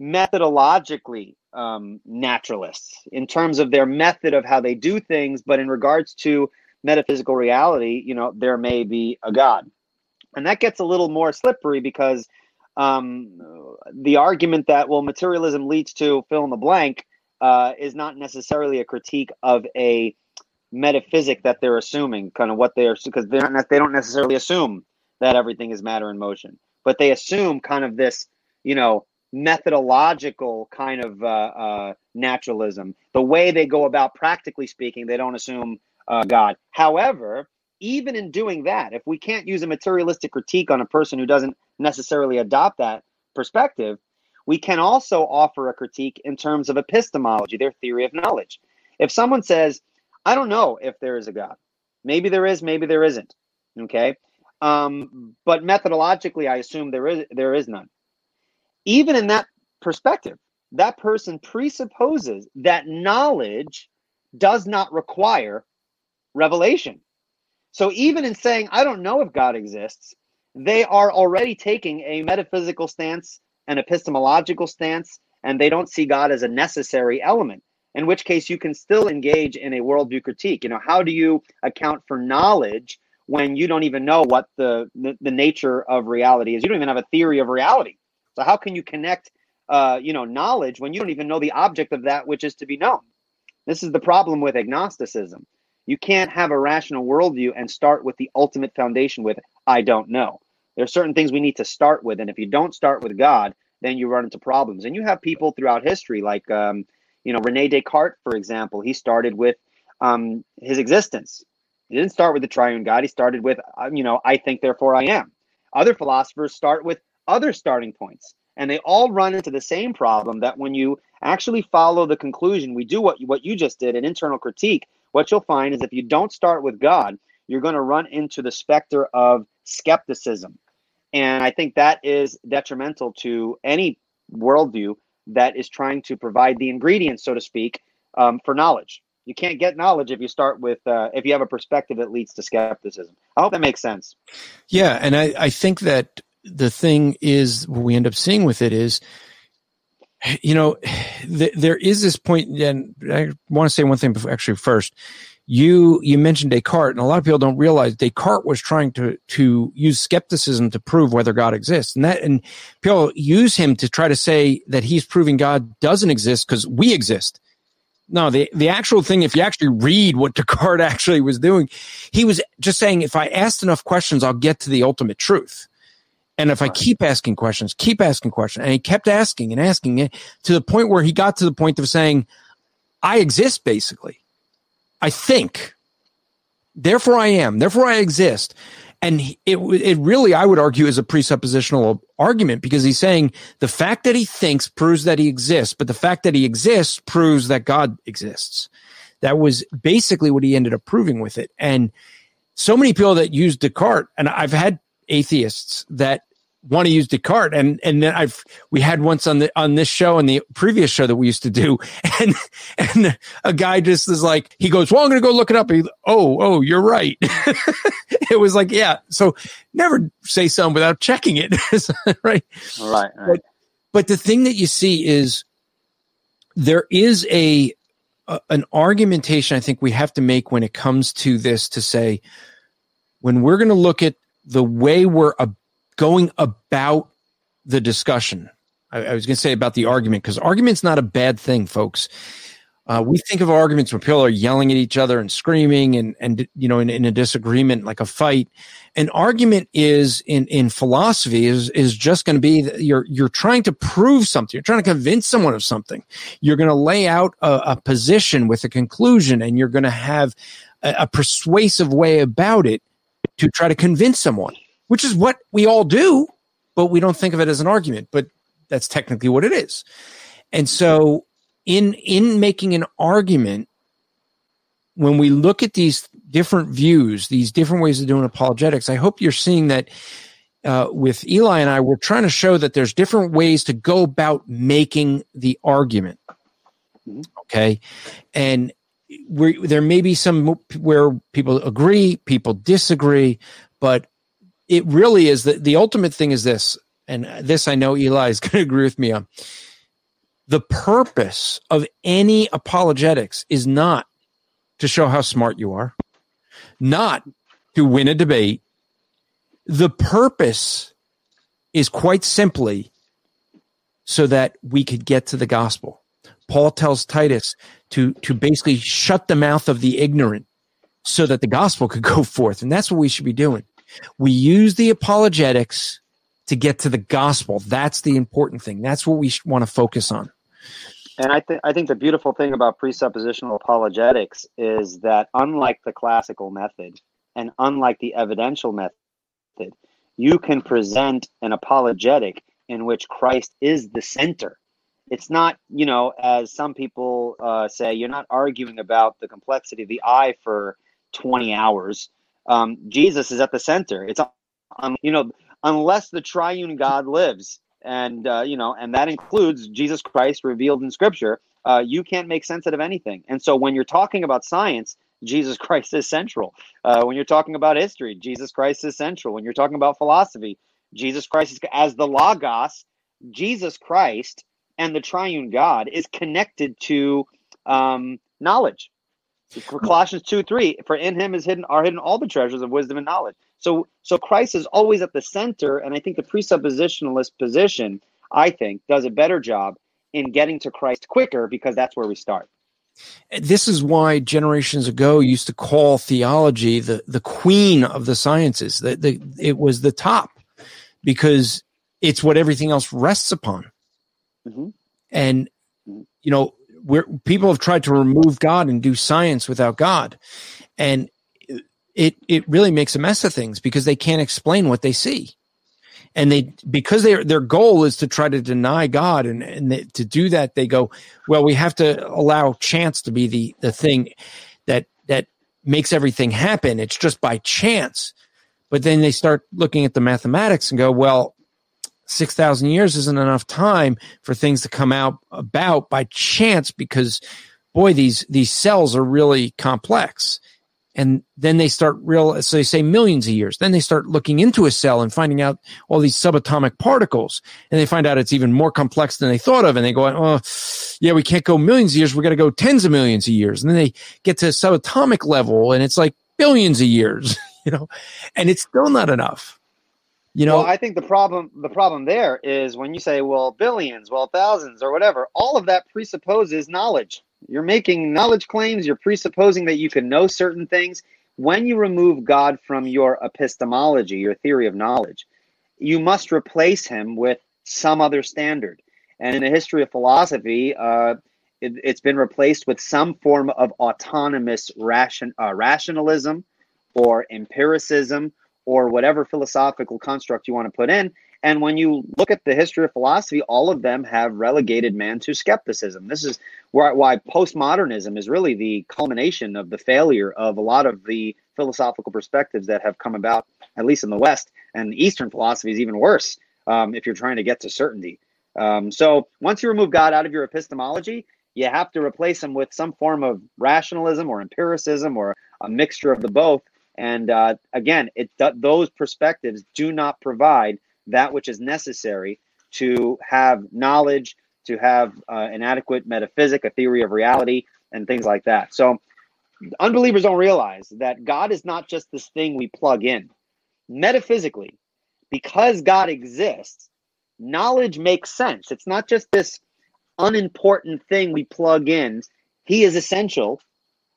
methodologically um, naturalists in terms of their method of how they do things, but in regards to metaphysical reality, you know, there may be a God. And that gets a little more slippery because um, the argument that, well, materialism leads to fill in the blank uh, is not necessarily a critique of a metaphysic that they're assuming, kind of what they are, because they're not, they don't necessarily assume that everything is matter in motion, but they assume kind of this, you know, methodological kind of uh, uh, naturalism. The way they go about, practically speaking, they don't assume uh, God. However, even in doing that, if we can't use a materialistic critique on a person who doesn't necessarily adopt that perspective, we can also offer a critique in terms of epistemology, their theory of knowledge. If someone says, I don't know if there is a God, maybe there is, maybe there isn't, okay? Um, but methodologically, I assume there is there is none. Even in that perspective, that person presupposes that knowledge does not require revelation. So even in saying, I don't know if God exists, they are already taking a metaphysical stance, an epistemological stance, and they don't see God as a necessary element. In which case, you can still engage in a worldview critique. You know, how do you account for knowledge when you don't even know what the, the, the nature of reality is? You don't even have a theory of reality. So how can you connect, uh, you know, knowledge when you don't even know the object of that which is to be known? This is the problem with agnosticism. You can't have a rational worldview and start with the ultimate foundation with I don't know. There are certain things we need to start with, and if you don't start with God, then you run into problems. And you have people throughout history, like um, you know Rene Descartes, for example. He started with um, his existence. He didn't start with the triune God. He started with uh, you know I think therefore I am. Other philosophers start with other starting points. And they all run into the same problem that when you actually follow the conclusion, we do what you, what you just did, an internal critique, what you'll find is if you don't start with God, you're going to run into the specter of skepticism. And I think that is detrimental to any worldview that is trying to provide the ingredients, so to speak, um, for knowledge. You can't get knowledge if you start with uh, if you have a perspective that leads to skepticism. I hope that makes sense. Yeah, and I, I think that the thing is what we end up seeing with it is you know th- there is this point and i want to say one thing before, actually first you you mentioned descartes and a lot of people don't realize descartes was trying to to use skepticism to prove whether god exists and that and people use him to try to say that he's proving god doesn't exist because we exist no, the, the actual thing, if you actually read what Descartes actually was doing, he was just saying, if I asked enough questions, I'll get to the ultimate truth. And if I keep asking questions, keep asking questions, and he kept asking and asking it to the point where he got to the point of saying, I exist basically. I think. Therefore I am. Therefore I exist. And it, it really, I would argue, is a presuppositional argument because he's saying the fact that he thinks proves that he exists, but the fact that he exists proves that God exists. That was basically what he ended up proving with it. And so many people that use Descartes, and I've had atheists that want to use Descartes. And and then I've we had once on the on this show and the previous show that we used to do, and and a guy just is like he goes, Well, I'm gonna go look it up. He, oh, oh, you're right. it was like, yeah. So never say something without checking it. right. Right. right. But, but the thing that you see is there is a, a an argumentation I think we have to make when it comes to this to say when we're going to look at the way we're a, going about the discussion. I, I was going to say about the argument because argument's not a bad thing, folks. Uh, we think of arguments when people are yelling at each other and screaming and, and you know, in, in a disagreement, like a fight. An argument is in, in philosophy is, is just going to be that you're, you're trying to prove something. You're trying to convince someone of something. You're going to lay out a, a position with a conclusion and you're going to have a, a persuasive way about it to try to convince someone, which is what we all do, but we don't think of it as an argument, but that's technically what it is. And so in in making an argument when we look at these different views these different ways of doing apologetics i hope you're seeing that uh, with eli and i we're trying to show that there's different ways to go about making the argument mm-hmm. okay and there may be some where people agree people disagree but it really is the, the ultimate thing is this and this i know eli is going to agree with me on the purpose of any apologetics is not to show how smart you are, not to win a debate. The purpose is quite simply so that we could get to the gospel. Paul tells Titus to, to basically shut the mouth of the ignorant so that the gospel could go forth. And that's what we should be doing. We use the apologetics to get to the gospel. That's the important thing. That's what we want to focus on. And I think I think the beautiful thing about presuppositional apologetics is that unlike the classical method and unlike the evidential method, you can present an apologetic in which Christ is the center. It's not, you know, as some people uh, say, you're not arguing about the complexity of the eye for 20 hours. Um, Jesus is at the center. It's, um, you know, unless the triune God lives, and uh, you know, and that includes Jesus Christ revealed in Scripture. Uh, you can't make sense out of anything. And so, when you're talking about science, Jesus Christ is central. Uh, when you're talking about history, Jesus Christ is central. When you're talking about philosophy, Jesus Christ is as the Logos. Jesus Christ and the Triune God is connected to um, knowledge. Colossians two three. For in Him is hidden are hidden all the treasures of wisdom and knowledge. So, so Christ is always at the center, and I think the presuppositionalist position, I think, does a better job in getting to Christ quicker because that's where we start. This is why generations ago used to call theology the, the queen of the sciences. The, the, it was the top because it's what everything else rests upon. Mm-hmm. And, you know, where people have tried to remove God and do science without God. And it it really makes a mess of things because they can't explain what they see. And they because their their goal is to try to deny God and and they, to do that they go well we have to allow chance to be the the thing that that makes everything happen. It's just by chance. But then they start looking at the mathematics and go well 6000 years isn't enough time for things to come out about by chance because boy these these cells are really complex. And then they start real so they say millions of years. Then they start looking into a cell and finding out all these subatomic particles. And they find out it's even more complex than they thought of. And they go oh yeah we can't go millions of years. We got to go tens of millions of years. And then they get to a subatomic level and it's like billions of years you know? And it's still not enough you know well, i think the problem the problem there is when you say well billions well thousands or whatever all of that presupposes knowledge you're making knowledge claims, you're presupposing that you can know certain things. When you remove God from your epistemology, your theory of knowledge, you must replace him with some other standard. And in the history of philosophy, uh, it, has been replaced with some form of autonomous ration, uh, rationalism or empiricism or whatever philosophical construct you want to put in. And when you look at the history of philosophy, all of them have relegated man to skepticism. This is why, why postmodernism is really the culmination of the failure of a lot of the philosophical perspectives that have come about, at least in the West. And Eastern philosophy is even worse um, if you're trying to get to certainty. Um, so once you remove God out of your epistemology, you have to replace him with some form of rationalism or empiricism or a mixture of the both. And uh, again, it those perspectives do not provide that which is necessary to have knowledge, to have uh, an adequate metaphysic, a theory of reality, and things like that. So, unbelievers don't realize that God is not just this thing we plug in. Metaphysically, because God exists, knowledge makes sense. It's not just this unimportant thing we plug in. he is essential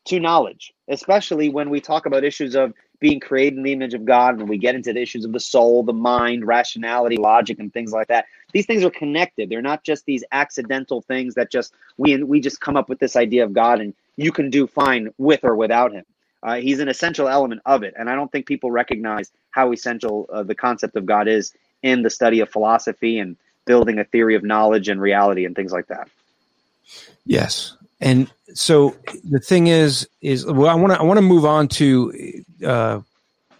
to knowledge, especially when we talk about issues of being created in the image of God, and we get into the issues of the soul, the mind, rationality, logic, and things like that. These things are connected. They're not just these accidental things that just we we just come up with this idea of God, and you can do fine with or without Him. Uh, he's an essential element of it, and I don't think people recognize how essential uh, the concept of God is in the study of philosophy and building a theory of knowledge and reality and things like that. Yes, and so the thing is, is well, I want to I want to move on to uh,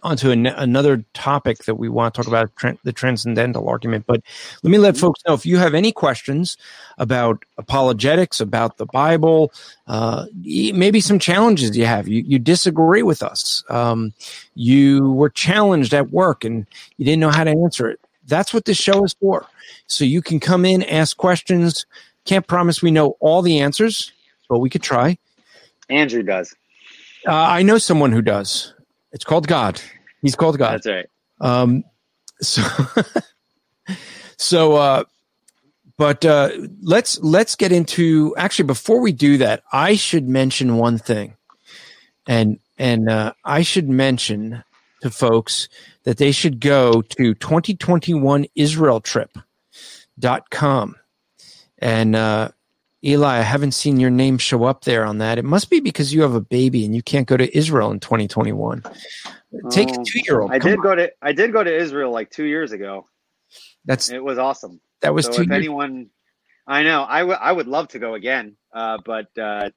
onto an, another topic that we want to talk about the transcendental argument. But let me let folks know if you have any questions about apologetics, about the Bible, uh, maybe some challenges you have. You, you disagree with us. Um, you were challenged at work and you didn't know how to answer it. That's what this show is for. So you can come in, ask questions. Can't promise we know all the answers, but we could try. Andrew does. Uh, I know someone who does. It's called God. He's called God. That's right. Um, so, so, uh, but uh, let's let's get into actually before we do that, I should mention one thing, and and uh, I should mention to folks that they should go to 2021 Israel trip.com. And uh, Eli, I haven't seen your name show up there on that. It must be because you have a baby and you can't go to Israel in 2021. Take a two-year-old. I did on. go to I did go to Israel like two years ago. That's it was awesome. That was so two. If years. anyone, I know I, w- I would love to go again, uh, but uh,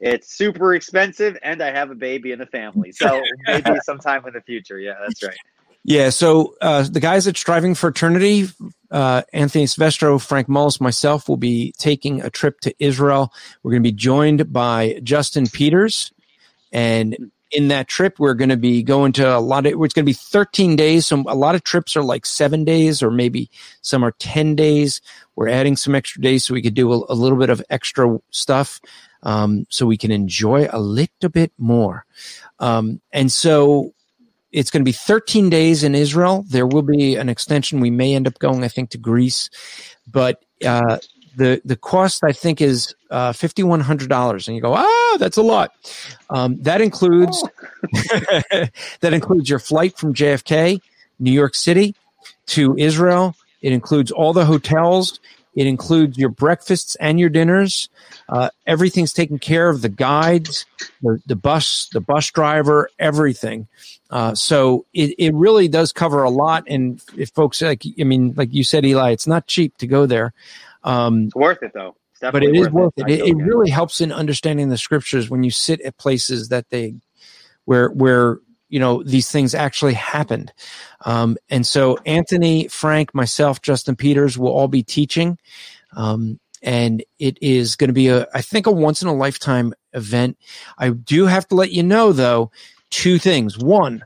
it's super expensive, and I have a baby and a family. So maybe sometime in the future. Yeah, that's right. Yeah. So uh, the guys at Striving for Eternity, uh, Anthony Silvestro, Frank Mullis, myself will be taking a trip to Israel. We're going to be joined by Justin Peters, and in that trip, we're going to be going to a lot of, it's going to be 13 days. So a lot of trips are like seven days or maybe some are 10 days. We're adding some extra days so we could do a, a little bit of extra stuff. Um, so we can enjoy a little bit more. Um, and so it's going to be 13 days in Israel. There will be an extension. We may end up going, I think, to Greece, but, uh, the the cost I think is uh, fifty one hundred dollars, and you go, ah, that's a lot. Um, that includes that includes your flight from JFK, New York City, to Israel. It includes all the hotels. It includes your breakfasts and your dinners. Uh, everything's taken care of. The guides, the, the bus, the bus driver, everything. Uh, so it, it really does cover a lot. And if folks like, I mean, like you said, Eli, it's not cheap to go there. Um, it's worth it though. but it is worth it. It, it, it really helps in understanding the scriptures when you sit at places that they, where where you know these things actually happened. Um, and so Anthony, Frank, myself, Justin Peters will all be teaching. Um, and it is going to be a, I think, a once in a lifetime event. I do have to let you know though, two things. One,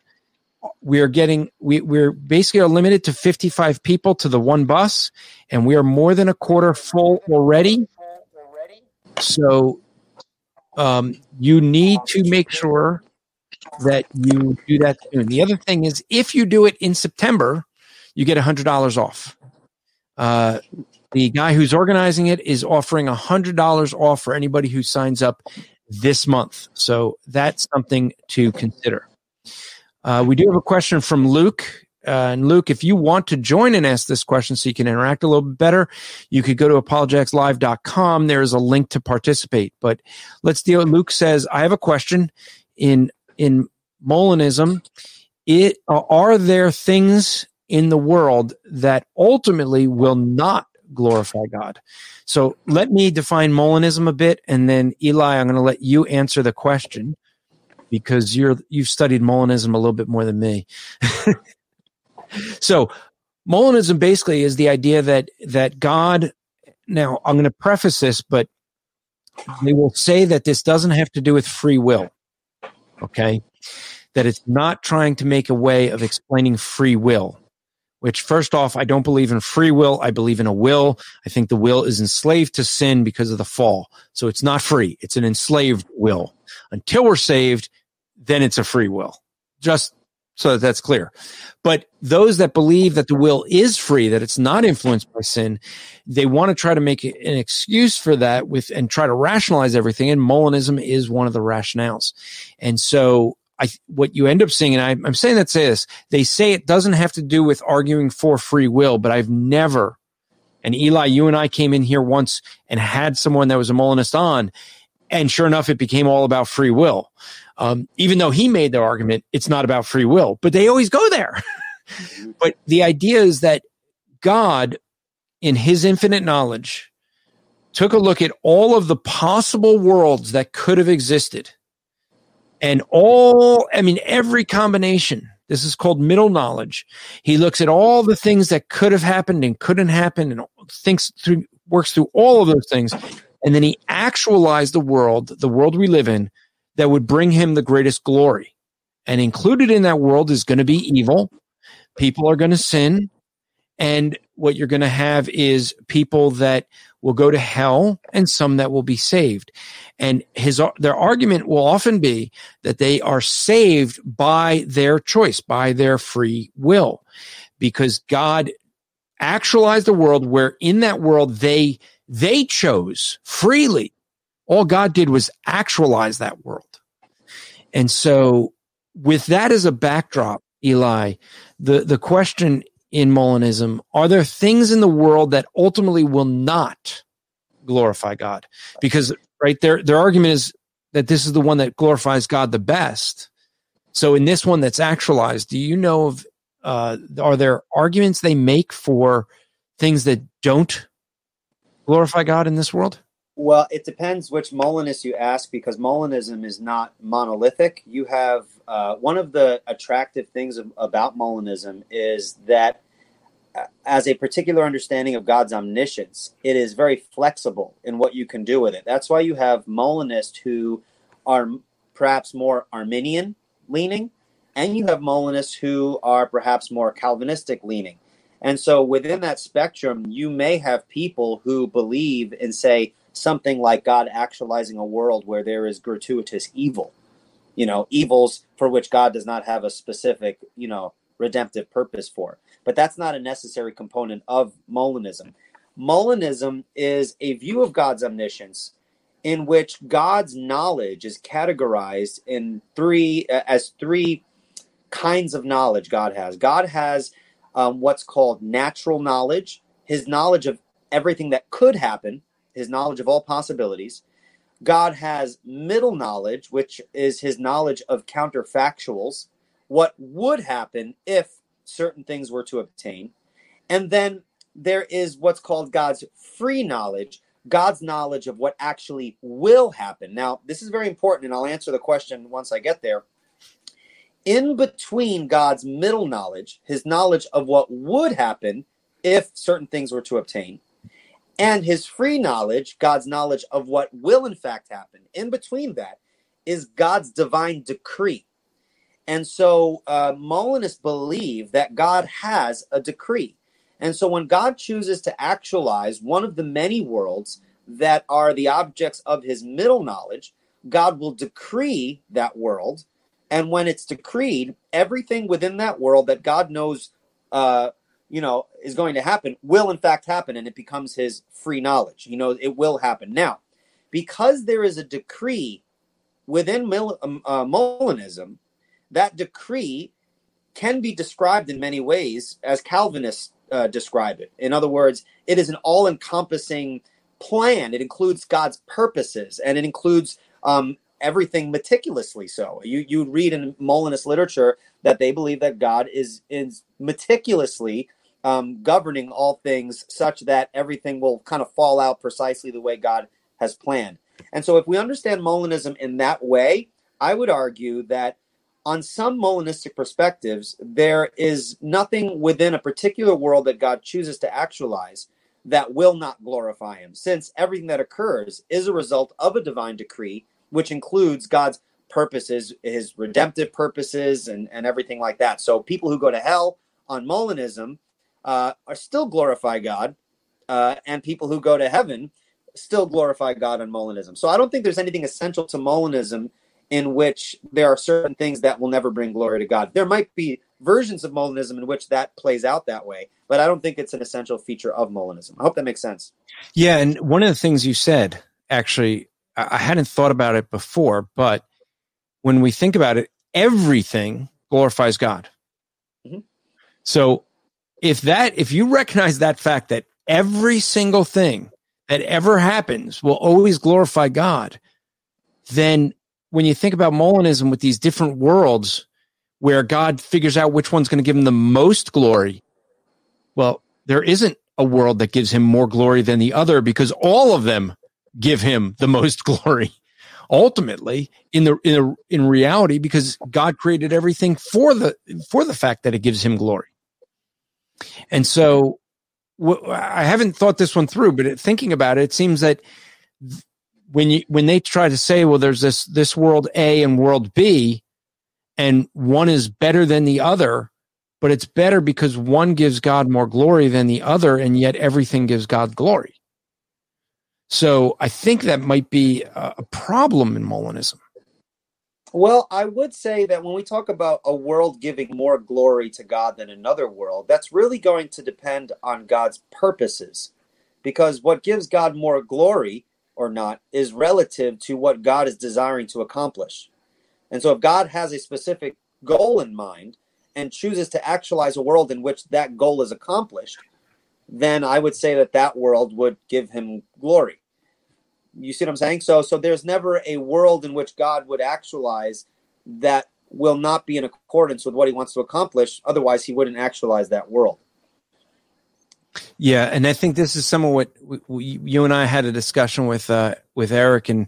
we are getting we we're basically are limited to 55 people to the one bus and we are more than a quarter full already. So um, you need to make sure that you do that soon. The other thing is if you do it in september you get $100 off. Uh, the guy who's organizing it is offering $100 off for anybody who signs up this month so that's something to consider uh, we do have a question from Luke. Uh, and Luke, if you want to join and ask this question so you can interact a little bit better, you could go to apologeticslive.com. There is a link to participate. But let's deal. Luke says, I have a question in, in Molinism. It, are there things in the world that ultimately will not glorify God? So let me define Molinism a bit. And then Eli, I'm going to let you answer the question because you're you've studied Molinism a little bit more than me. so Molinism basically is the idea that that God now I'm going to preface this, but they will say that this doesn't have to do with free will. Okay. That it's not trying to make a way of explaining free will. Which, first off, I don't believe in free will. I believe in a will. I think the will is enslaved to sin because of the fall. So it's not free. It's an enslaved will. Until we're saved, then it's a free will. Just so that that's clear. But those that believe that the will is free, that it's not influenced by sin, they want to try to make an excuse for that with and try to rationalize everything. And Molinism is one of the rationales. And so I, what you end up seeing, and I, I'm saying that say this, they say it doesn't have to do with arguing for free will, but I've never, and Eli, you and I came in here once and had someone that was a Molinist on, and sure enough, it became all about free will. Um, even though he made the argument, it's not about free will, but they always go there. but the idea is that God, in his infinite knowledge, took a look at all of the possible worlds that could have existed and all, I mean, every combination. This is called middle knowledge. He looks at all the things that could have happened and couldn't happen and thinks through, works through all of those things. And then he actualized the world, the world we live in, that would bring him the greatest glory. And included in that world is going to be evil. People are going to sin. And what you're going to have is people that will go to hell and some that will be saved. And his, their argument will often be that they are saved by their choice, by their free will, because God actualized a world where in that world they, they chose freely. All God did was actualize that world. And so with that as a backdrop, Eli, the, the question in Molinism, are there things in the world that ultimately will not glorify God? Because right their their argument is that this is the one that glorifies God the best. So in this one that's actualized, do you know of uh, are there arguments they make for things that don't glorify God in this world? Well, it depends which Molinist you ask because Molinism is not monolithic. You have uh, one of the attractive things of, about Molinism is that uh, as a particular understanding of God's omniscience, it is very flexible in what you can do with it. That's why you have Molinists who are perhaps more Arminian leaning, and you have Molinists who are perhaps more Calvinistic leaning. And so within that spectrum, you may have people who believe and say, something like God actualizing a world where there is gratuitous evil, you know, evils for which God does not have a specific, you know, redemptive purpose for. But that's not a necessary component of Molinism. Molinism is a view of God's omniscience in which God's knowledge is categorized in three as three kinds of knowledge God has. God has um, what's called natural knowledge, his knowledge of everything that could happen, his knowledge of all possibilities. God has middle knowledge, which is his knowledge of counterfactuals, what would happen if certain things were to obtain. And then there is what's called God's free knowledge, God's knowledge of what actually will happen. Now, this is very important, and I'll answer the question once I get there. In between God's middle knowledge, his knowledge of what would happen if certain things were to obtain, and his free knowledge, God's knowledge of what will in fact happen. In between that is God's divine decree. And so uh, Molinists believe that God has a decree. And so when God chooses to actualize one of the many worlds that are the objects of his middle knowledge, God will decree that world. And when it's decreed, everything within that world that God knows uh, you know, is going to happen will in fact happen and it becomes his free knowledge. You know, it will happen. Now, because there is a decree within Mil- um, uh, Molinism, that decree can be described in many ways as Calvinists uh, describe it. In other words, it is an all encompassing plan. It includes God's purposes and it includes um, everything meticulously so. You you read in Molinist literature that they believe that God is is meticulously um, governing all things such that everything will kind of fall out precisely the way God has planned. And so, if we understand Molinism in that way, I would argue that on some Molinistic perspectives, there is nothing within a particular world that God chooses to actualize that will not glorify Him, since everything that occurs is a result of a divine decree, which includes God's purposes, His redemptive purposes, and, and everything like that. So, people who go to hell on Molinism uh, are still glorify God, uh, and people who go to heaven still glorify God on Molinism. So I don't think there's anything essential to Molinism in which there are certain things that will never bring glory to God. There might be versions of Molinism in which that plays out that way, but I don't think it's an essential feature of Molinism. I hope that makes sense. Yeah, and one of the things you said, actually, I hadn't thought about it before, but when we think about it, everything glorifies God. Mm-hmm. So if that, if you recognize that fact that every single thing that ever happens will always glorify God, then when you think about Molinism with these different worlds where God figures out which one's going to give him the most glory, well, there isn't a world that gives him more glory than the other because all of them give him the most glory. Ultimately, in the in, in reality, because God created everything for the for the fact that it gives him glory. And so I haven't thought this one through, but thinking about it, it seems that when you when they try to say, well, there's this this world A and world B, and one is better than the other, but it's better because one gives God more glory than the other, and yet everything gives God glory. So I think that might be a problem in Molinism. Well, I would say that when we talk about a world giving more glory to God than another world, that's really going to depend on God's purposes. Because what gives God more glory or not is relative to what God is desiring to accomplish. And so if God has a specific goal in mind and chooses to actualize a world in which that goal is accomplished, then I would say that that world would give him glory. You see what I'm saying? So so there's never a world in which God would actualize that will not be in accordance with what he wants to accomplish. Otherwise, he wouldn't actualize that world. Yeah, and I think this is some of what we, we, you and I had a discussion with uh, with Eric, and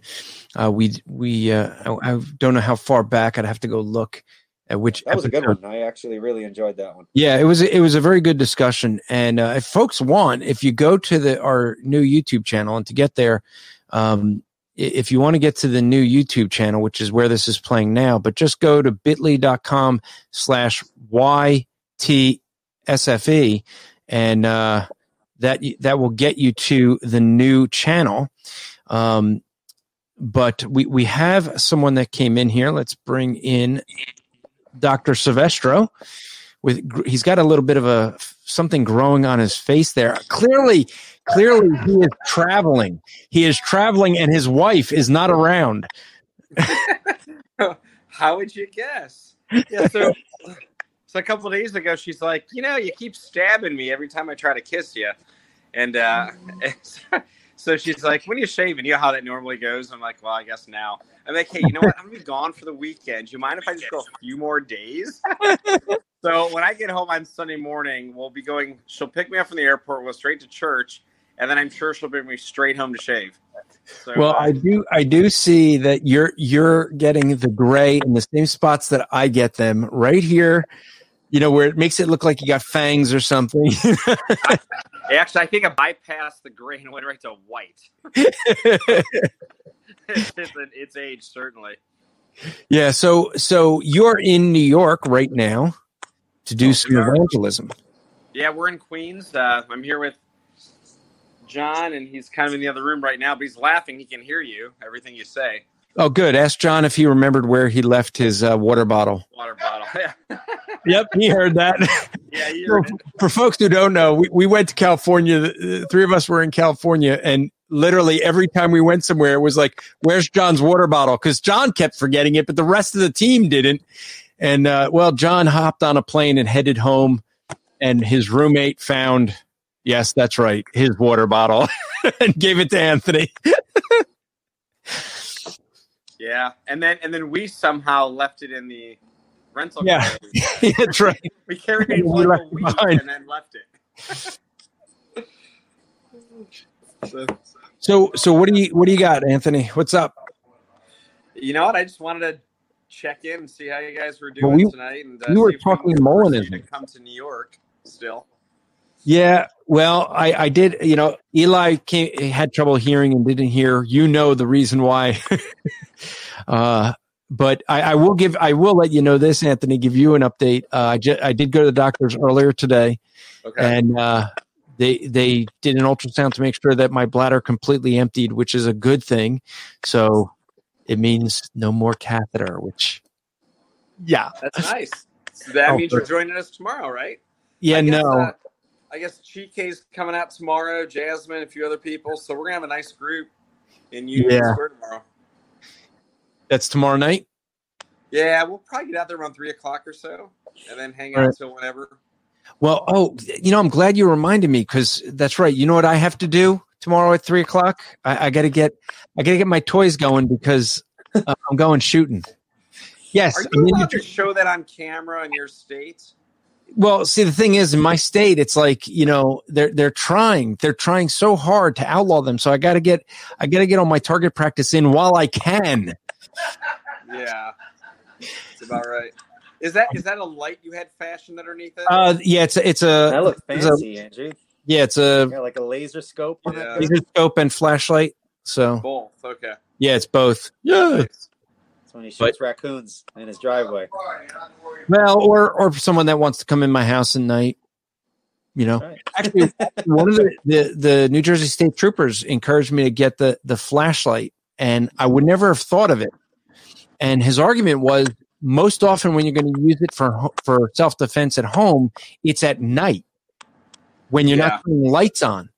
uh, we we uh, I, I, don't know how far back. I'd have to go look at which. That was episode. a good one. I actually really enjoyed that one. Yeah, it was it was a very good discussion. And uh, if folks want, if you go to the our new YouTube channel, and to get there, um, if you want to get to the new YouTube channel, which is where this is playing now, but just go to bit.ly.com slash YTSFE and, uh, that, that will get you to the new channel. Um, but we, we have someone that came in here. Let's bring in Dr. Silvestro with, he's got a little bit of a, something growing on his face there. Clearly, clearly he is traveling. He is traveling, and his wife is not around. How would you guess? Yeah, so so a couple days ago, she's like, you know, you keep stabbing me every time I try to kiss you, and uh, so she's like, when are you shaving? You know how that normally goes. I'm like, well, I guess now. I'm like, hey, you know what? I'm gonna be gone for the weekend. Do you mind if I just go a few more days? so when I get home on Sunday morning, we'll be going. She'll pick me up from the airport. We'll straight to church and then I'm sure she'll bring me straight home to shave. So, well, uh, I do I do see that you're you're getting the gray in the same spots that I get them right here. You know where it makes it look like you got fangs or something. Actually, I think I bypassed the gray and went right to white. it's, it's, it's age certainly. Yeah. So so you're in New York right now to do oh, some evangelism. Yeah, we're in Queens. Uh, I'm here with John, and he's kind of in the other room right now, but he's laughing. He can hear you, everything you say. Oh, good. Ask John if he remembered where he left his uh, water bottle. Water bottle. Yeah. yep, he heard that. Yeah, for, for, folks who don't know, we, we went to California. The three of us were in California, and literally every time we went somewhere, it was like, "Where's John's water bottle?" Because John kept forgetting it, but the rest of the team didn't. And uh, well, John hopped on a plane and headed home, and his roommate found Yes, that's right. His water bottle and gave it to Anthony. yeah, and then and then we somehow left it in the rental. Yeah, that's right. we carried it for like a week behind. and then left it. so, so, so what do you what do you got, Anthony? What's up? You know what? I just wanted to check in and see how you guys were doing well, we, tonight. And uh, we were talking Molinism. Come to New York still. Yeah, well, I, I did. You know, Eli came, had trouble hearing and didn't hear. You know the reason why. uh, but I, I, will give. I will let you know this, Anthony. Give you an update. Uh, I ju- I did go to the doctors earlier today, okay. and uh, they they did an ultrasound to make sure that my bladder completely emptied, which is a good thing. So it means no more catheter. Which, yeah, That's nice. So that Oh, means you're joining us tomorrow, right? yeah, I no, I guess Chike's coming out tomorrow. Jasmine, a few other people. So we're gonna have a nice group in Union Yeah. Square tomorrow. that's tomorrow night. Yeah, we'll probably get out there around three o'clock or so, and then hang All out right. till whenever. Well, oh, you know, I'm glad you reminded me because that's right. You know what I have to do tomorrow at three o'clock? I, I got to get, I got to get my toys going because uh, I'm going shooting. Yes. Are I'm you allowed to show that on camera in your state? Well, see, the thing is, in my state, it's like you know they're they're trying, they're trying so hard to outlaw them. So I got to get, I got to get all my target practice in while I can. Yeah, that's about right. Is that is that a light you had fashioned underneath it? Uh, yeah, it's a, it's That looks it's a- fancy, Andrew. yeah, it's a Yeah, like a laser scope Yeah. that. laser scope and flashlight. So Both. Okay. yeah, it's both. Yeah. That's when he shoots raccoons in his driveway. Well, or or someone that wants to come in my house at night. You know, Right. actually, one of the, the the New Jersey State Troopers encouraged me to get the the flashlight, and I would never have thought of it. And his argument was most often when you're going to use it for for self defense at home, it's at night when you're Yeah. not putting lights on,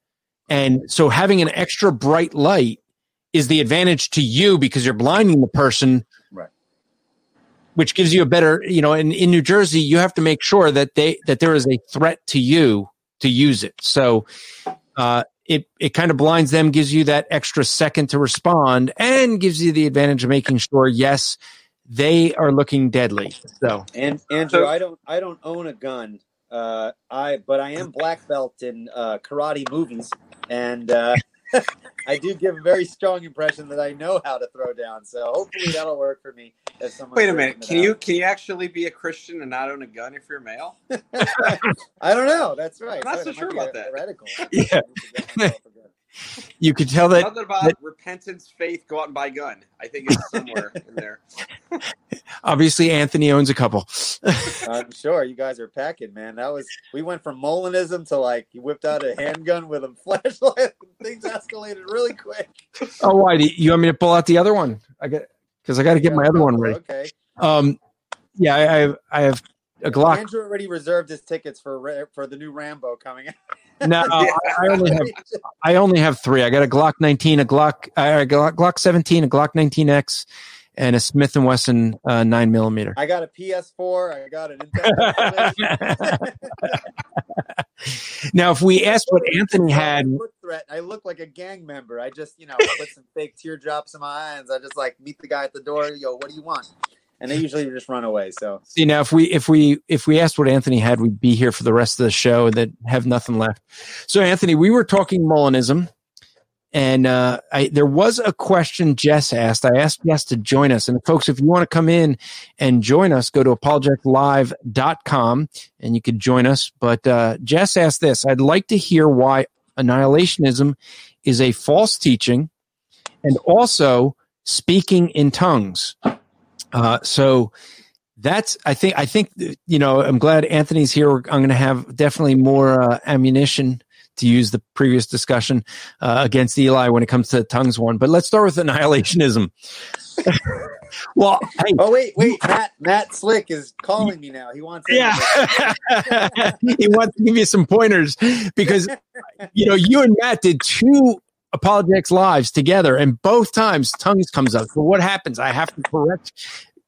and so having an extra bright light is the advantage to you because you're blinding the person Right. Which gives you a better you know in, in new jersey you have to make sure that they that there is a threat to you to use it so uh it it kind of blinds them gives you that extra second to respond and gives you the advantage of making sure yes they are looking deadly so And Andrew, I don't, I don't own a gun. Uh, I, but I am black belt in uh, karate movies, and uh, I do give a very strong impression that I know how to throw down. So hopefully that'll work for me. If someone Wait a minute. Can you can you actually be a Christian and not own a gun if you're male? I don't know. That's right. I'm not so sure about that. heretical. Yeah. I should get myself a gun. you could tell that Nothing about that- repentance, faith, go out and buy a gun. I think it's somewhere in there. obviously anthony owns a couple I'm sure you guys are packing, man. That was we went from Molinism to like you whipped out a handgun with a flashlight. Things escalated really quick. oh why do you, you want me to pull out the other one i got because i got to get my other one ready Okay. um yeah i, I have i have a glock Andrew already reserved his tickets for for the new Rambo coming out. No I, I only have I only have three. I got a Glock 19, a Glock, uh, a Glock, Glock 17, a Glock 19X, and a Smith and Wesson uh, nine millimeter. I got a PS4. I got an now, if we asked what Anthony had, threat. I look like a gang member. I just you know put some fake teardrops in my eyes. I just like meet the guy at the door. Yo, what do you want? And they usually just run away. So see now if we if we if we asked what Anthony had, we'd be here for the rest of the show and then have nothing left. So, Anthony, we were talking Molinism. And uh, I, there was a question Jess asked. I asked Jess to join us. And folks, if you want to come in and join us, go to apologeticlive.com and you could join us. But uh, Jess asked this I'd like to hear why annihilationism is a false teaching and also speaking in tongues. Uh, so that's I think I think you know I'm glad Anthony's here. I'm going to have definitely more uh, ammunition to use the previous discussion uh, against Eli when it comes to tongues one. But let's start with annihilationism. well, hey, oh wait wait Matt Matt Slick is calling me now. He wants yeah, he wants to give you some pointers because you know you and Matt did two apologetics lives together, and both times tongues comes up. So what happens? I have to correct,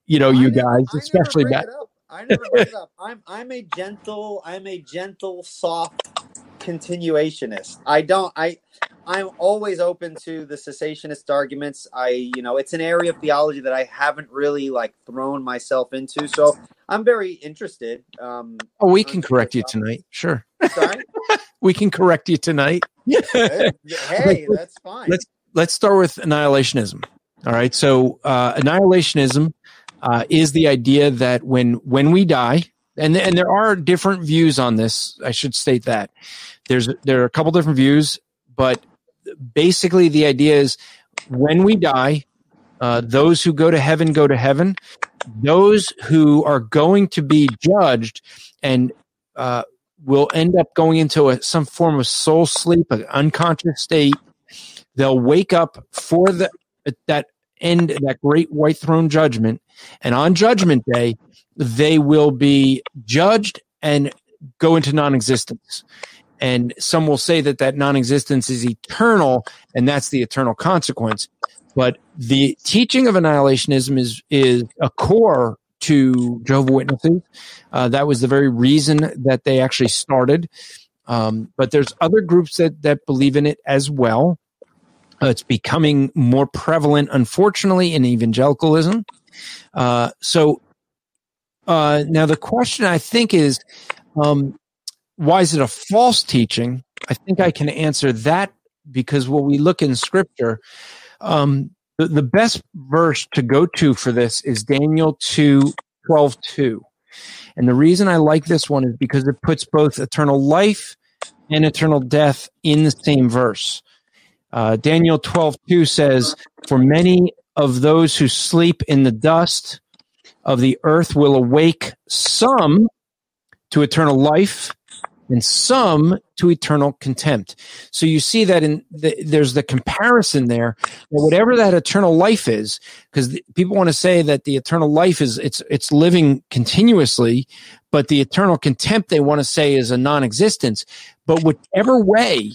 you know, you never- guys, especially bring Matt. it up. I never bring it up. I'm I'm a gentle I'm a gentle soft continuationist. I don't I I'm always open to the cessationist arguments. I you know it's an area of theology that I haven't really like thrown myself into. So I'm very interested. Um, Oh, we can correct you tonight. Sure, sorry. we can correct you tonight. hey, hey, that's fine. Let's let's start with annihilationism. All right. So uh, annihilationism uh, is the idea that when when we die, and and there are different views on this. I should state that there's there are a couple different views, but basically the idea is when we die, uh, those who go to heaven go to heaven. Those who are going to be judged and uh, will end up going into a, some form of soul sleep, an unconscious state. They'll wake up for the that end that great white throne judgment. And on judgment day, they will be judged and go into non existence. And some will say that that non existence is eternal, and that's the eternal consequence. But the teaching of annihilationism is, is a core to Jehovah Witnesses. Uh, that was the very reason that they actually started. Um, but there's other groups that, that believe in it as well. Uh, it's becoming more prevalent, unfortunately, in evangelicalism. Uh, so uh, now the question I think is, um, why is it a false teaching? I think I can answer that because when we look in Scripture, um, the, the best verse to go to for this is Daniel 2 12 2. And the reason I like this one is because it puts both eternal life and eternal death in the same verse. Uh, Daniel 12 2 says, For many of those who sleep in the dust of the earth will awake some to eternal life and some to eternal contempt. So you see that in the, there's the comparison there. Whatever that eternal life is, because people want to say that the eternal life is it's it's living continuously, but the eternal contempt they want to say is a non-existence. But whichever way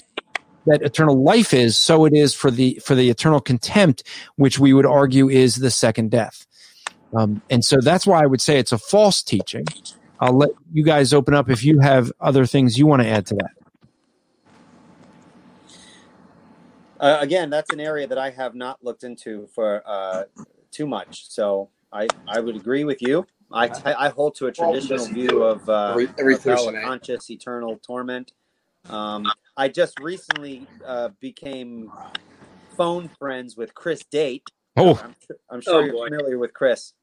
that eternal life is, so it is for the for the eternal contempt, which we would argue is the second death. Um, and so that's why I would say it's a false teaching. I'll let you guys open up if you have other things you want to add to that. Uh, again, that's an area that I have not looked into for uh, too much. So I, I would agree with you. I, I hold to a traditional view of, uh, Every- every of hell, conscious eternal torment. Um, I just recently uh, became phone friends with Chris Date. Oh, I'm, I'm sure Oh, you're boy. familiar with Chris.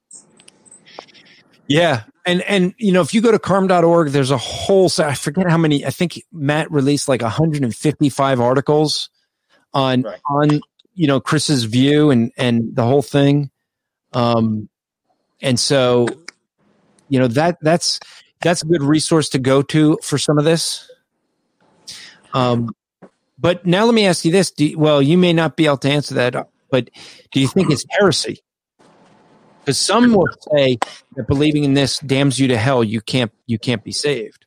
Yeah. And, and, you know, if you go to carm.org, there's a whole set. I forget how many, I think Matt released like 155 articles on, Right. on, you know, Chris's view and, and the whole thing. Um, and so, you know, that, that's, that's a good resource to go to for some of this. Um, but now let me ask you this. You- well, you may not be able to answer that, but do you think it's heresy? Because some will say that believing in this damns you to hell. You can't you can't be saved.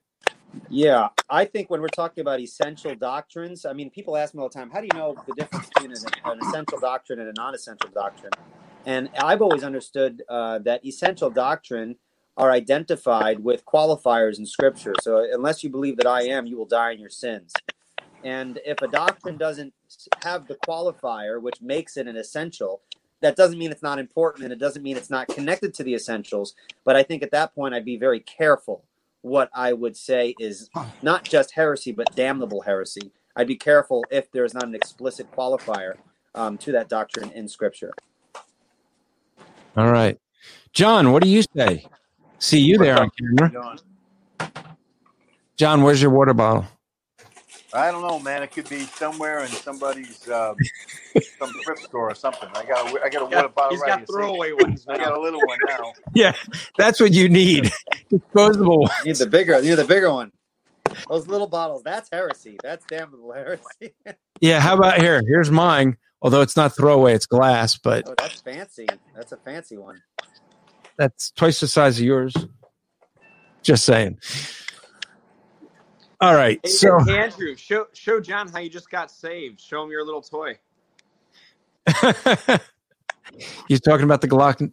Yeah, I think when we're talking about essential doctrines, I mean, people ask me all the time, how do you know the difference between an, essential doctrine and a non essential doctrine? And I've always understood uh, that essential doctrine are identified with qualifiers in Scripture. So unless you believe that I am, you will die in your sins. And if a doctrine doesn't have the qualifier, which makes it an essential, that doesn't mean it's not important and it doesn't mean it's not connected to the essentials. But I think at that point, I'd be very careful what I would say is not just heresy, but damnable heresy. I'd be careful if there's not an explicit qualifier um, to that doctrine in Scripture. All right, John, what do you say? See you there on camera, John. John. Where's your water bottle? I don't know, man. It could be somewhere in somebody's um, some thrift store or something. I got a, I got a water bottle He's right got here. See? throwaway ones I got a little one now. Yeah, that's what you need. Disposable. You need the bigger, you need the bigger one. Those little bottles, that's heresy. That's damnable heresy. Yeah. How about here? Here's mine. Although it's not throwaway, it's glass, but oh, that's fancy. That's a fancy one. that's twice the size of yours. Just saying. All right. Hey, So hey, Andrew, show show John how you just got saved. Show him your little toy. he's talking about the Glock.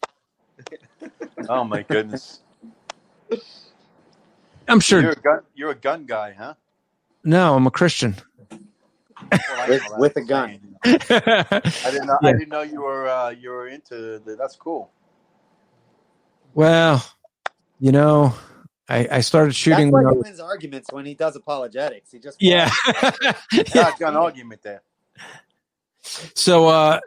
Oh my goodness! I'm sure. You're a gun. You're a gun guy, huh? No, I'm a Christian. Well, With- know that. with a I'm gun. saying, you know. I didn't know. Yeah. I didn't know you were. Uh, you were into. The, that's cool. well, you know, I, I started shooting. That's why when he wins arguments when he does apologetics. He just yeah. Shotgun argument there. So uh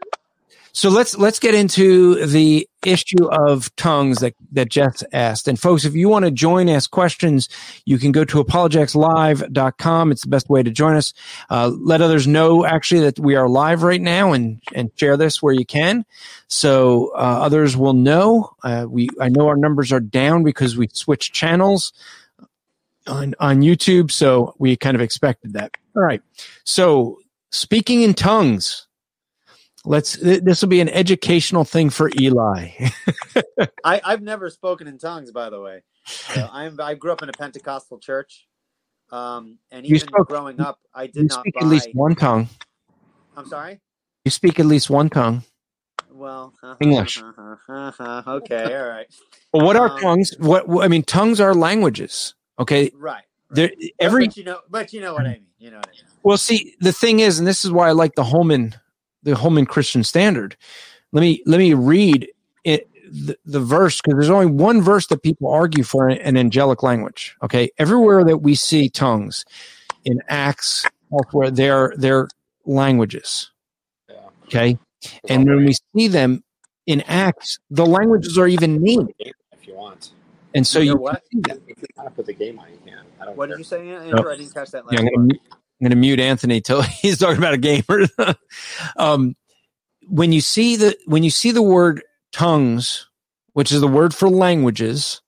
so let's let's get into the issue of tongues that that Jess asked. And folks, if you want to join ask questions, you can go to apologeticslive.com. It's the best way to join us. Uh, let others know actually that we are live right now and and share this where you can. So uh, others will know. Uh, we I know our numbers are down because we switched channels on on YouTube, so we kind of expected that. All right. So speaking in tongues Let's. This will be an educational thing for Eli. I, I've never spoken in tongues, by the way. So I'm I grew up in a Pentecostal church, um, and even spoke- growing up, I did you not speak buy. at least one tongue. I'm sorry. You speak at least one tongue. Well, English. okay, all right, Well, what are Um, tongues? What what- I mean, tongues are languages. Okay, right. there every but you know, but you know what I mean. You know what I mean. Well, see, the thing is, and this is why I like the Holman, the Holman Christian Standard. Let me let me read it, the, the verse because there's only one verse that people argue for an, an angelic language. Okay, everywhere that we see tongues in Acts, elsewhere, they're they're languages. Yeah. Okay, and when we see them in Acts, the languages are even named, If you want, and so You know you what? can see that. if you want to put the game on, you can. I don't What care. did you say, Andrew? I didn't oh. catch that last Yeah, I'm gonna, I'm gonna mute Anthony till he's talking about a gamer. um, when you see the when you see the word tongues, which is the word for languages,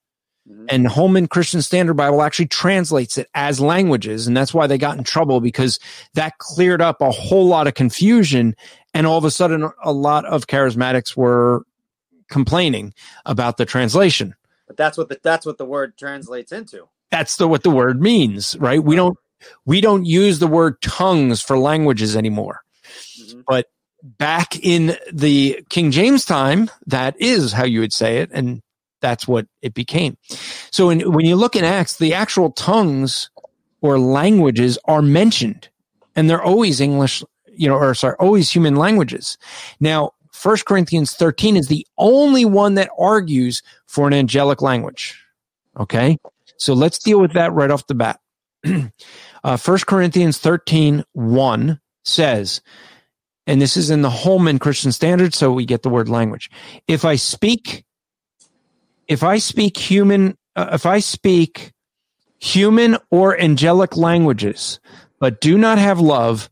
Mhm. and Holman Christian Standard Bible actually translates it as languages, and that's why they got in trouble because that cleared up a whole lot of confusion, and all of a sudden, a lot of charismatics were complaining about the translation But that's what the that's what the word translates into. that's the what the word means right we don't we don't use the word tongues for languages anymore. Mhm. back in the king james time that is how you would say it and that's what it became. So in, when you look in acts the actual tongues or languages are mentioned and they're always english you know or sorry always human languages. Now 1 corinthians 13 is the only one that argues for an angelic language. Okay? So let's deal with that right off the bat. uh, 1 Corinthians 13, 1 says, and this is in the Holman Christian Standard, so we get the word language. If I speak, if I speak human, uh, if I speak human or angelic languages, but do not have love,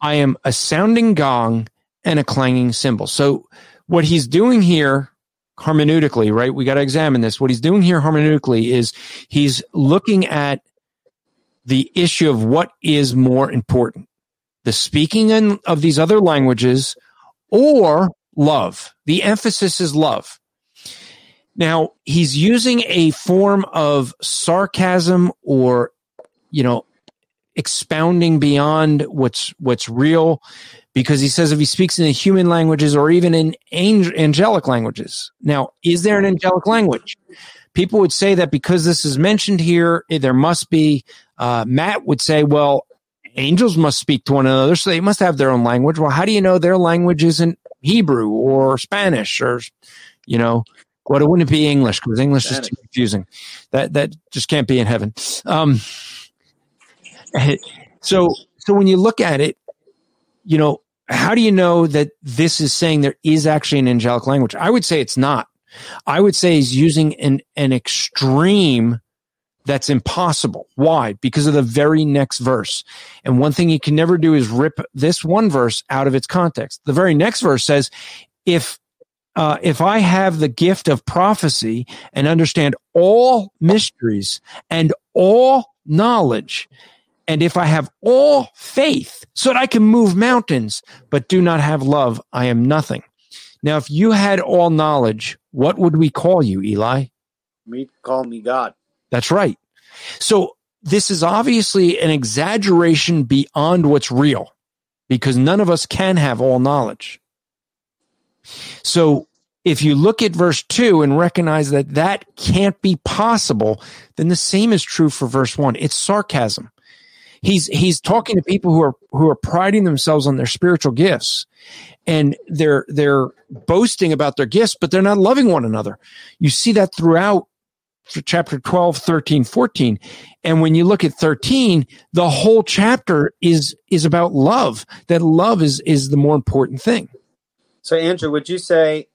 I am a sounding gong and a clanging cymbal. So what he's doing here hermeneutically, right? We got to examine this. What he's doing here hermeneutically is he's looking at the issue of what is more important the speaking in, of these other languages or love. The emphasis is love. Now, he's using a form of sarcasm or, you know, expounding beyond what's what's real because he says if he speaks in the human languages or even in angel, angelic languages. Now, is there an angelic language? People would say that because this is mentioned here, eh, there must be. Uh, Matt would say, well, angels must speak to one another, so they must have their own language. Well, how do you know their language isn't Hebrew or Spanish or, you know, what it wouldn't be English because English is too confusing. That that just can't be in heaven. Um, so so when you look at it, you know, how do you know that this is saying there is actually an angelic language? I would say it's not. I would say he's using an an extreme that's impossible. Why? Because of the very next verse. And one thing you can never do is rip this one verse out of its context. The very next verse says, if uh, if I have the gift of prophecy and understand all mysteries and all knowledge, and if I have all faith so that I can move mountains, but do not have love, I am nothing. Now, if you had all knowledge, what would we call you, Eli? Me call me God. That's right. So this is obviously an exaggeration beyond what's real because none of us can have all knowledge. So if you look at verse 2 and recognize that that can't be possible, then the same is true for verse 1. It's sarcasm. He's he's talking to people who are who are priding themselves on their spiritual gifts and they're they're boasting about their gifts but they're not loving one another. You see that throughout chapter 12 13 14 and when you look at 13 the whole chapter is is about love that love is is the more important thing So, Andrew, would you say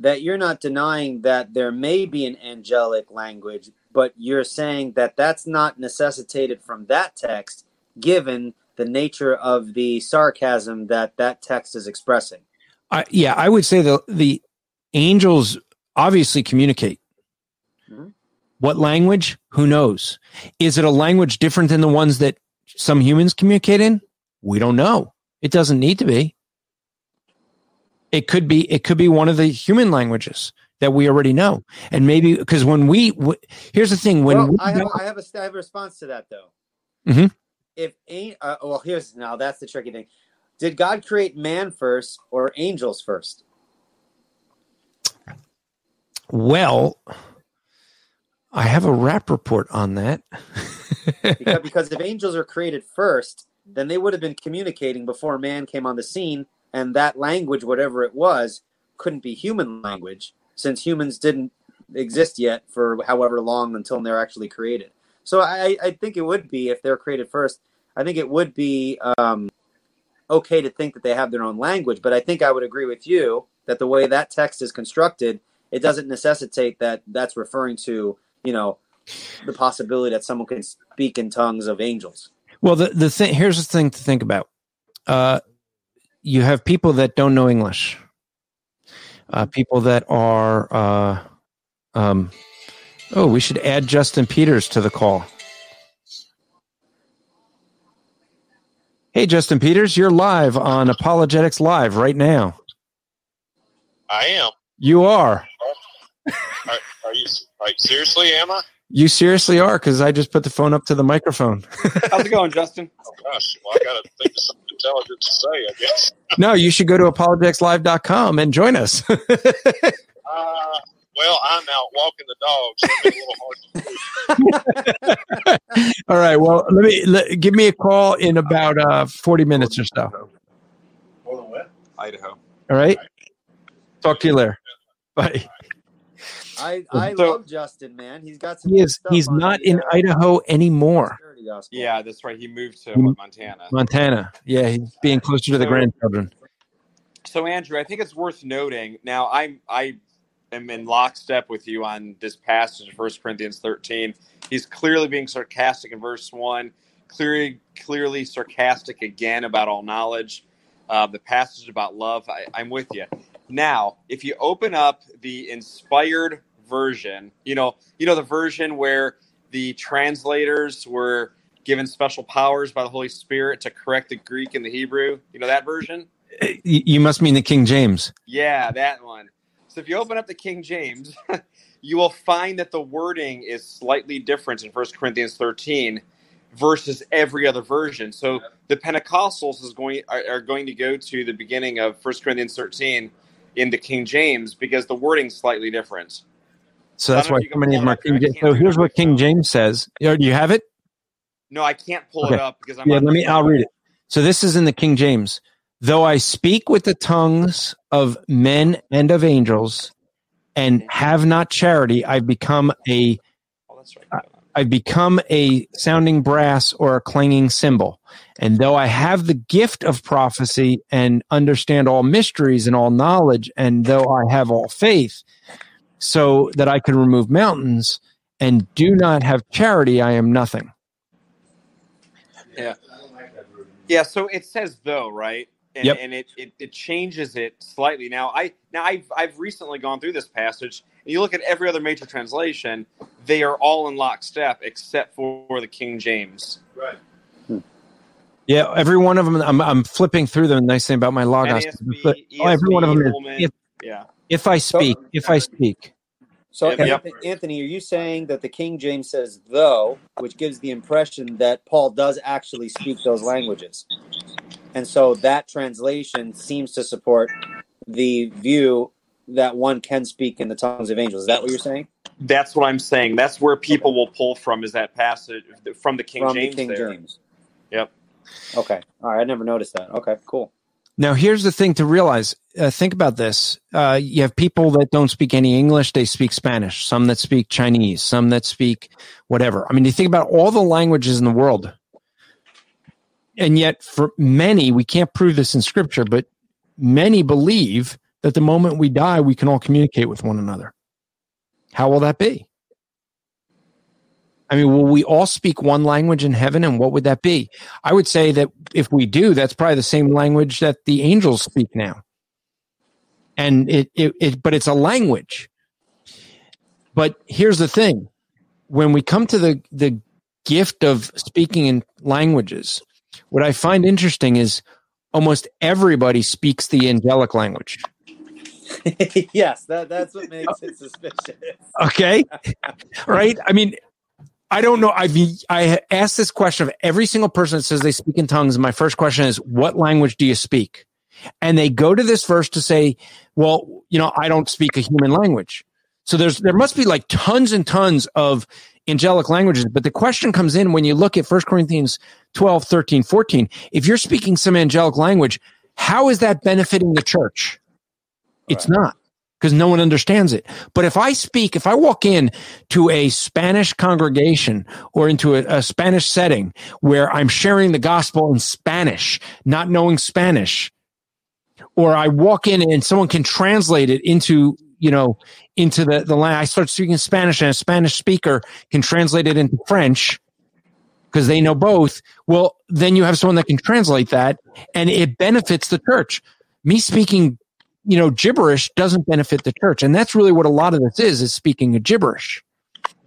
that you're not denying that there may be an angelic language, but you're saying that that's not necessitated from that text, given the nature of the sarcasm that that text is expressing? I, yeah i would say the the angels obviously communicate. Mhm. what language? Who knows? Is it a language different than the ones that some humans communicate in? We don't know. It doesn't need to be. It could be it could be one of the human languages that we already know, and maybe because when we w- here's the thing when well, we I have, I have a I have a response to that though. Mhm. If ain't uh, well, here's now that's the tricky thing. Did God create man first or angels first? well, I have a rap report on that. Because, because if angels are created first, then they would have been communicating before man came on the scene, and that language, whatever it was, couldn't be human language since humans didn't exist yet for however long until they're actually created. So I, I think it would be if they're created first. I think it would be um, okay to think that they have their own language, but I think I would agree with you that the way that text is constructed, it doesn't necessitate that that's referring to you know the possibility that someone can speak in tongues of angels. Well, the the thing here's the thing to think about. Uh, you have people that don't know English. Uh, people that are. Uh, um, oh, we should add Justin Peters to the call. Hey, Justin Peters, you're live on Apologetics Live right now. I am. You are. Are, are you? Are you seriously? Am I? You seriously are because I just put the phone up to the microphone. How's it going, Justin? Oh gosh. Well, I got to think of something intelligent to say. I guess. no, you should go to apologeticslive.com and join us. Uh, well, I'm out walking the dogs. So it's a little hard to do. All right. Well, let me let, give me a call in about uh, 40 minutes or so. Idaho. All right. Talk to you later. Bye. I I So- love Justin, man. He's got some. He is stuff he's on not in Idaho anymore. Prosperity gospel. Yeah, that's right. He moved to Mm. what, Montana. Montana. Yeah, he's being closer to the So- grandchildren. So Andrew, I think it's worth noting. Now, I I am in lockstep with you on this passage of 1 Corinthians 13. He's clearly being sarcastic in verse one. Clearly, clearly sarcastic again about all knowledge. Uh, the passage about love. I, I'm with you. Now, if you open up the inspired version, you know, you know the version where the translators were given special powers by the Holy Spirit to correct the Greek and the Hebrew. You know that version. You must mean the King James. Yeah, that one. So if you open up the King James, you will find that the wording is slightly different in 1 Corinthians 13 versus every other version. So the Pentecostals is going are, are going to go to the beginning of 1 Corinthians 13 in the King James because the wording's slightly different. So that's why so many of pull them are. King James. So here's what King. James says. Do you have it? No, I can't pull it up because I'm Yeah, let me. I'll read it. So this is in the King James. Though I speak with the tongues of men and of angels, and have not charity, I've become a Oh, that's right. I've become a sounding brass or a clanging cymbal. And though I have the gift of prophecy and understand all mysteries and all knowledge, and though I have all faith, so that I can remove mountains, and do not have charity, I am nothing. Yeah, Yeah. so it says though, right? And, Yep. and it, it, it changes it slightly. Now I now I've I've recently gone through this passage and you look at every other major translation, they are all in lockstep except for the King James. Right. Yeah, every one of them. I'm, I'm flipping through them. The nice thing about my logos, NASB, but oh, every one of them is. Holman. Yeah. If I speak, if I speak, So, Yep, yep. Anthony, Anthony, are you saying that the King James says "though," which gives the impression that Paul does actually speak those languages, and so that translation seems to support the view that one can speak in the tongues of angels? Is that what you're saying? That's what I'm saying. That's where people will pull from is that passage from the King From James the King there. James. Yep. Okay. All right. I never noticed that. Okay. Cool. Now, here's the thing to realize. Uh, think about this. Uh, you have people that don't speak any English; they speak Spanish. Some that speak Chinese. Some that speak whatever. I mean, you think about all the languages in the world, and yet for many, we can't prove this in Scripture, but many believe that the moment we die, we can all communicate with one another. How will that be? I mean, will we all speak one language in heaven, and what would that be? I would say that if we do, that's probably the same language that the angels speak now. And it, it, it, but it's a language. But here's the thing: when we come to the the gift of speaking in languages, what I find interesting is almost everybody speaks the angelic language. yes, that that's what makes it suspicious. Okay. right? I mean, I don't know. I've I asked this question of every single person that says they speak in tongues. And my first question is, what language do you speak? And they go to this verse to say, well, you know, I don't speak a human language. So there's there must be like tons and tons of angelic languages. But the question comes in when you look at 1 Corinthians 12, 13, 14. If you're speaking some angelic language, how is that benefiting the church? It's not because no one understands it. But if I speak, if I walk in to a Spanish congregation or into a, a, Spanish setting where I'm sharing the gospel in Spanish, not knowing Spanish, or I walk in and someone can translate it into, you know, into the, the line, I start speaking Spanish and a Spanish speaker can translate it into French because they know both. Well, then you have someone that can translate that and it benefits the church. Me speaking you know, gibberish doesn't benefit the church. And that's really what a lot of this is, is speaking of gibberish.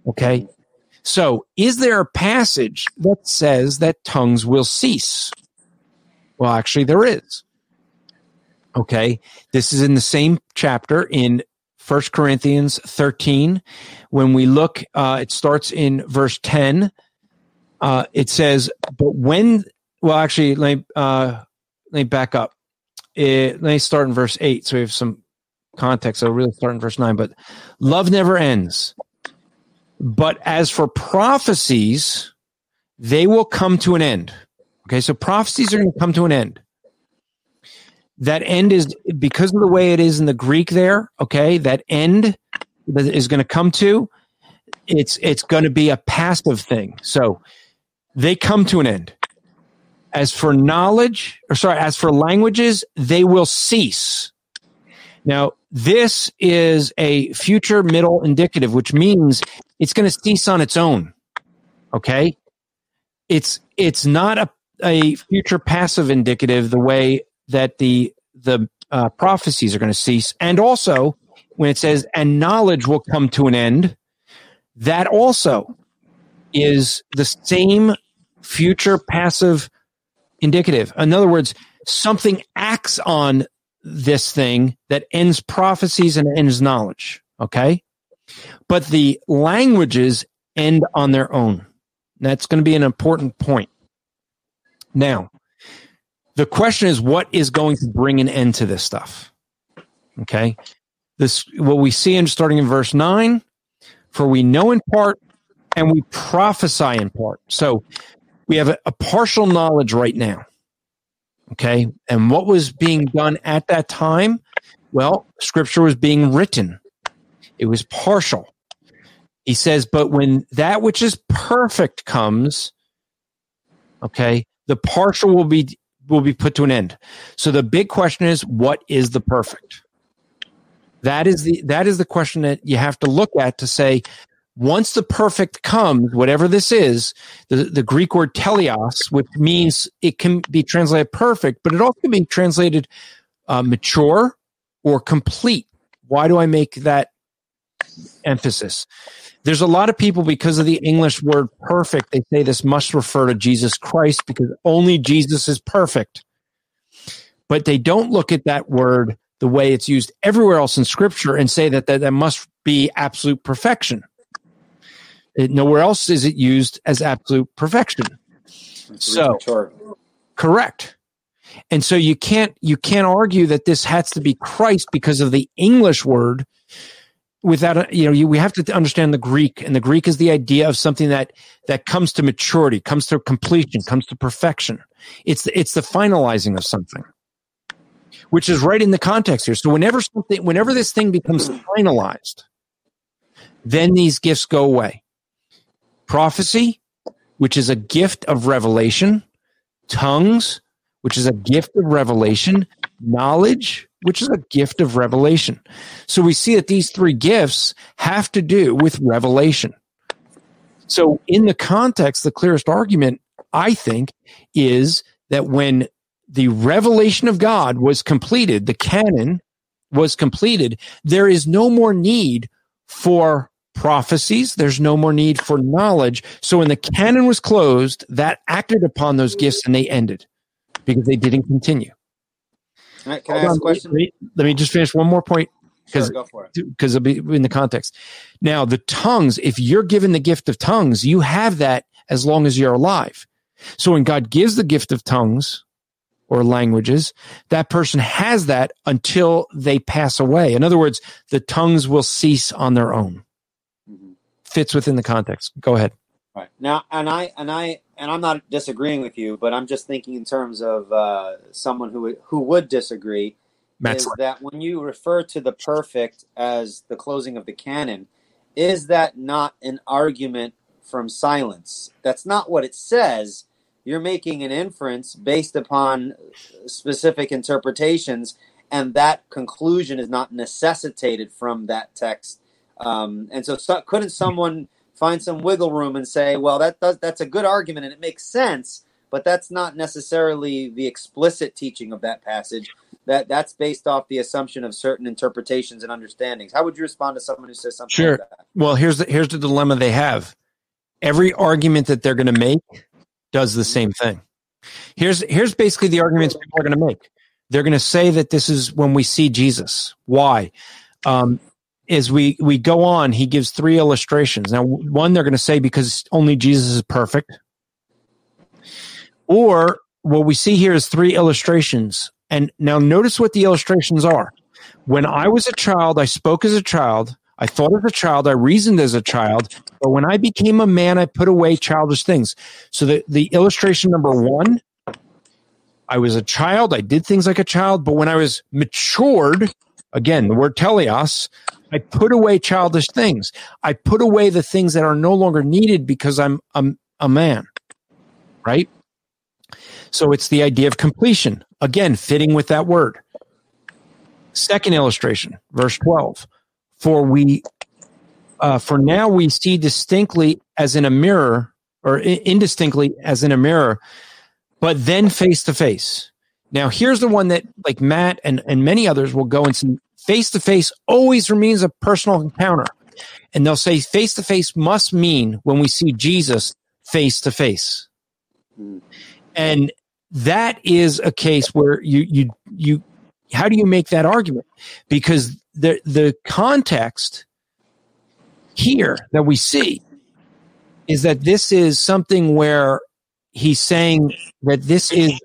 Okay. So is there a passage that says that tongues will cease? Well, actually there is. Okay. This is in the same chapter in First Corinthians 13. When we look, uh, it starts in verse 10. Uh, it says, but when, well, actually, let me, uh, let me back up it, let me start in verse 8 so we have some context. So really start in verse 9. But love never ends. But as for prophecies, they will come to an end. Okay, so prophecies are going to come to an end. That end is because of the way it is in the Greek there, okay, that end that is going to come to, it's it's going to be a passive thing. So they come to an end. As for knowledge, or sorry, as for languages, they will cease. Now, this is a future middle indicative, which means it's going to cease on its own. Okay. It's, it's not a, a future passive indicative the way that the, the uh, prophecies are going to cease. And also when it says, and knowledge will come to an end, that also is the same future passive indicative. In other words, something acts on this thing that ends prophecies and ends knowledge. Okay. But the languages end on their own. That's going to be an important point. Now, the question is what is going to bring an end to this stuff? Okay. This, what we see in starting in verse nine, for we know in part and we prophesy in part. So we have a, a partial knowledge right now. Okay. And what was being done at that time? Well, scripture was being written. It was partial. He says, but when that which is perfect comes, okay, the partial will be will be put to an end. So the big question is, what is the perfect? That is the that is the question that you have to look at to say, once the perfect comes, whatever this is, the, the Greek word teleios, which means it can be translated perfect, but it also can be translated uh, mature or complete. Why do I make that emphasis? There's a lot of people because of the English word perfect, they say this must refer to Jesus Christ because only Jesus is perfect. But they don't look at that word the way it's used everywhere else in scripture and say that that, that must be absolute perfection it, nowhere else is it used as absolute perfection. So, correct. And so you can't you can't argue that this has to be Christ because of the English word without a, you know you, we have to understand the Greek and the Greek is the idea of something that that comes to maturity, comes to completion, comes to perfection. It's the, it's the finalizing of something, which is right in the context here. So whenever something, whenever this thing becomes finalized, then these gifts go away prophecy, which is a gift of revelation, tongues, which is a gift of revelation, knowledge, which is a gift of revelation. So we see that these three gifts have to do with revelation. So in the context, the clearest argument, I think, is that when the revelation of God was completed, the canon was completed, there is no more need for prophecies. There's no more need for knowledge. So when the canon was closed, that acted upon those gifts and they ended because they didn't continue. Can I, I ask on, a question? Let me, let me just finish one more point because Sure, go for it. because it'll be in the context. Now, the tongues, if you're given the gift of tongues, you have that as long as you're alive. So when God gives the gift of tongues or languages, that person has that until they pass away. In other words, the tongues will cease on their own. Fits within the context. Go ahead. Right now, and I and I and I'm not disagreeing with you, but I'm just thinking in terms of uh, someone who would- who would disagree. Matt is that when you refer to the perfect as the closing of the canon, is that not an argument from silence? That's not what it says. You're making an inference based upon specific interpretations, and that conclusion is not necessitated from that text. Um, and so, so, couldn't someone find some wiggle room and say, "Well, that does that's a good argument and it makes sense," but that's not necessarily the explicit teaching of that passage that that's based off the assumption of certain interpretations and understandings. How would you respond to someone who says something Sure. like that? Well, here's the here's the dilemma they have. Every argument that they're going to make does the same thing. Here's here's basically the arguments people are going to make. They're going to say that this is when we see Jesus. Why? Um, as we we go on, he gives three illustrations. Now, one they're going to say because only Jesus is perfect, or what we see here is three illustrations. And now notice what the illustrations are. When I was a child, I spoke as a child. I thought as a child. I reasoned as a child. But when I became a man, I put away childish things. So the, the illustration number one, I was a child. I did things like a child. But when I was matured, again, the word teleios, I put away childish things. I put away the things that are no longer needed because I'm, a man. Right? So it's the idea of completion. Again, fitting with that word. Second illustration, verse 12. For we, uh, for now we see distinctly as in a mirror, or indistinctly as in a mirror, but then face to face. Now, here's the one that, like Matt and, and many others, will go and see face to face always remains a personal encounter. And they'll say face to face must mean when we see Jesus face to face. And that is a case where you, you, you, how do you make that argument? Because the, the context here that we see is that this is something where he's saying that this is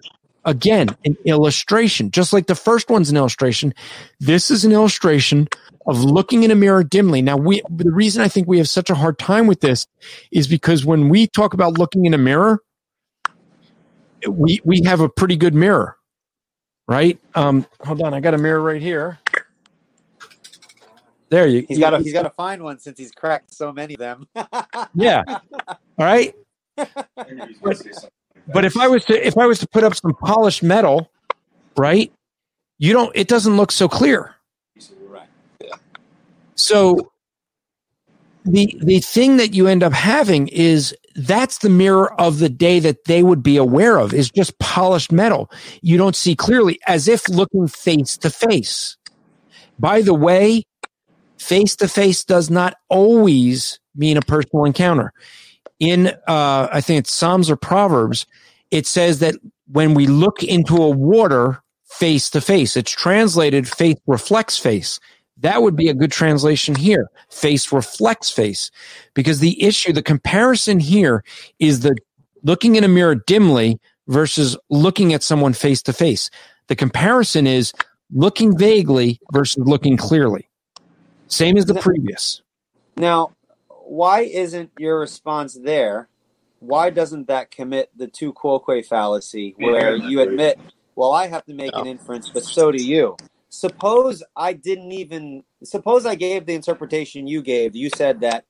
again an illustration. Just like the first one's an illustration this is an illustration of looking in a mirror dimly. Now we the reason i think we have such a hard time with this is because when we talk about looking in a mirror we we have a pretty good mirror right? Um hold on. I got a mirror right here. There you He's you- got to he's got to find one since he's cracked so many of them. yeah. All right? But if i was to if i was to put up some polished metal right you don't it doesn't look so clear. So the the thing that you end up having is that's the mirror of the day that they would be aware of is just polished metal. You don't see clearly as if looking face to face. By the way face to face does not always mean a personal encounter in uh, I think it's Psalms or Proverbs, it says that when we look into a water face to face, it's translated faith reflects face. That would be a good translation here. Face reflects face. Because the issue, the comparison here is the looking in a mirror dimly versus looking at someone face to face. The comparison is looking vaguely versus looking clearly. Same as the previous. Now, why isn't your response there? Why doesn't that commit the tu quoque fallacy where you admit, well, I have to make an inference, but so do you? Suppose I didn't even, suppose I gave the interpretation you gave. You said that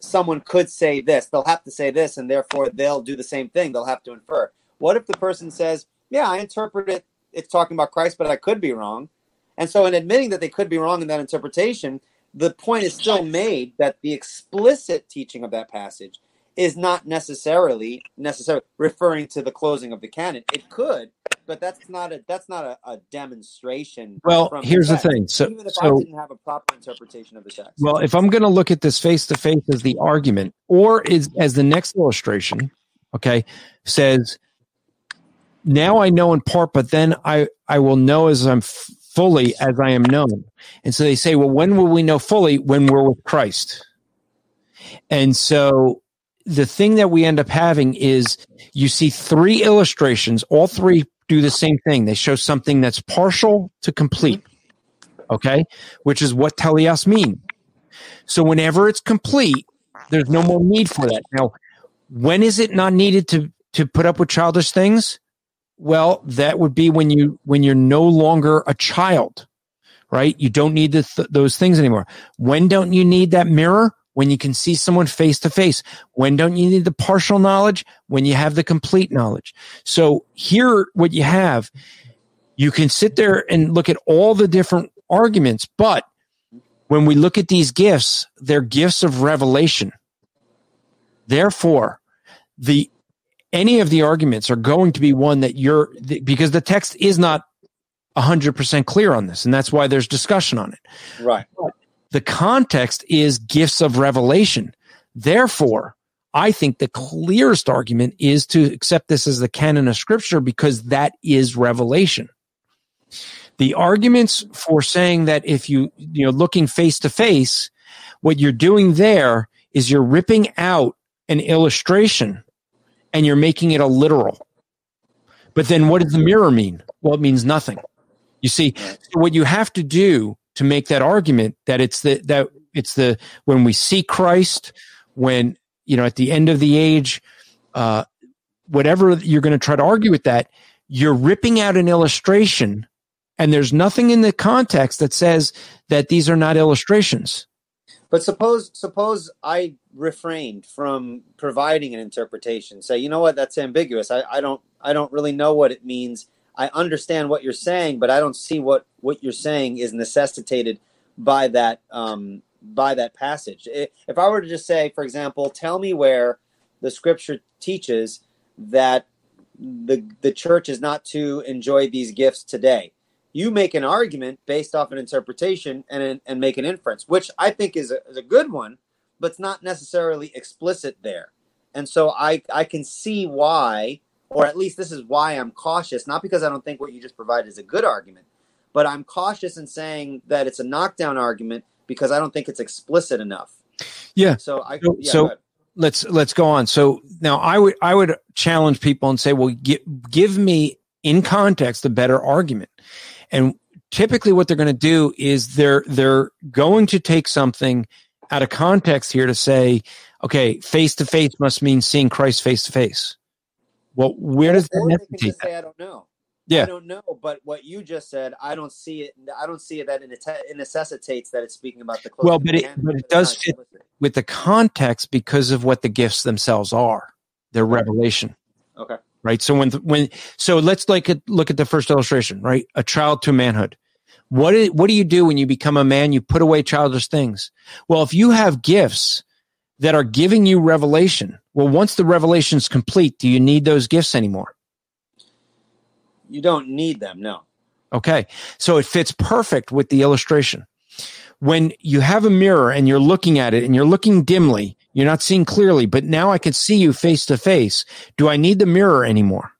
someone could say this, they'll have to say this, and therefore they'll do the same thing. They'll have to infer. What if the person says, yeah, I interpret it, it's talking about Christ, but I could be wrong. And so, in admitting that they could be wrong in that interpretation, the point is still made that the explicit teaching of that passage is not necessarily necessarily referring to the closing of the canon. It could, but that's not a that's not a, a demonstration. Well, from here's the text, thing. So, even if I didn't have a proper interpretation of the text. Well, if I'm going to look at this face to face as the argument, or is as the next illustration, okay, says now I know in part, but then I, I will know as I'm f- fully as I am known. And so they say, well, when will we know fully? When we're with Christ. And so the thing that we end up having is you see three illustrations. All three do the same thing. They show something that's partial to complete. Okay. Which is what teleios mean. So whenever it's complete, there's no more need for that. Now, when is it not needed to, to put up with childish things? Well, that would be when you, when you're no longer a child, right? You don't need th- those things anymore. When don't you need that mirror? When you can see someone face to face. When don't you need the partial knowledge? When you have the complete knowledge. So here, what you have, you can sit there and look at all the different arguments, but when we look at these gifts, they're gifts of revelation. Therefore, the any of the arguments are going to be one that you're because the text is not 100% clear on this and that's why there's discussion on it. Right. The context is gifts of revelation. Therefore, I think the clearest argument is to accept this as the canon of scripture because that is revelation. The arguments for saying that if you, you know, looking face to face, what you're doing there is you're ripping out an illustration and you're making it a literal. But then what does the mirror mean? Well, it means nothing. You see, so what you have to do to make that argument that it's the, that it's the, when we see Christ, when, you know, at the end of the age, uh, whatever you're going to try to argue with that, you're ripping out an illustration and there's nothing in the context that says that these are not illustrations. But suppose suppose I refrained from providing an interpretation. Say, you know what, that's ambiguous. I, I don't I don't really know what it means. I understand what you're saying, but I don't see what what you're saying is necessitated by that um, by that passage. If I were to just say, for example, tell me where the scripture teaches that the the church is not to enjoy these gifts today you make an argument based off an interpretation and and make an inference, which I think is a, is a good one, but it's not necessarily explicit there. And so I I can see why, or at least this is why I'm cautious, not because I don't think what you just provided is a good argument, but I'm cautious in saying that it's a knockdown argument because I don't think it's explicit enough. Yeah. So I yeah, so let's let's go on. So now I would I would challenge people and say, well, give, give me in context a better argument. And typically what they're going to do is they're they're going to take something out of context here to say, okay, face to face must mean seeing Christ face to face. Well, where does or that necessitate say? I don't know. Yeah. I don't know, but what you just said, I don't see it. I don't see it that it, it necessitates that it's speaking about the. Close. Well, but it but it does fit with the context because of what the gifts themselves are. Their revelation. Okay. right? So when when so let's like at, look at the first illustration, right? A child to manhood. What is, what do you do when you become a man? You put away childish things. Well, if you have gifts that are giving you revelation, well, once the revelation is complete, do you need those gifts anymore? You don't need them. No. Okay. So it fits perfect with the illustration. When you have a mirror and you're looking at it and you're looking dimly, you're not seeing clearly, but now I can see you face to face. Do I need the mirror anymore?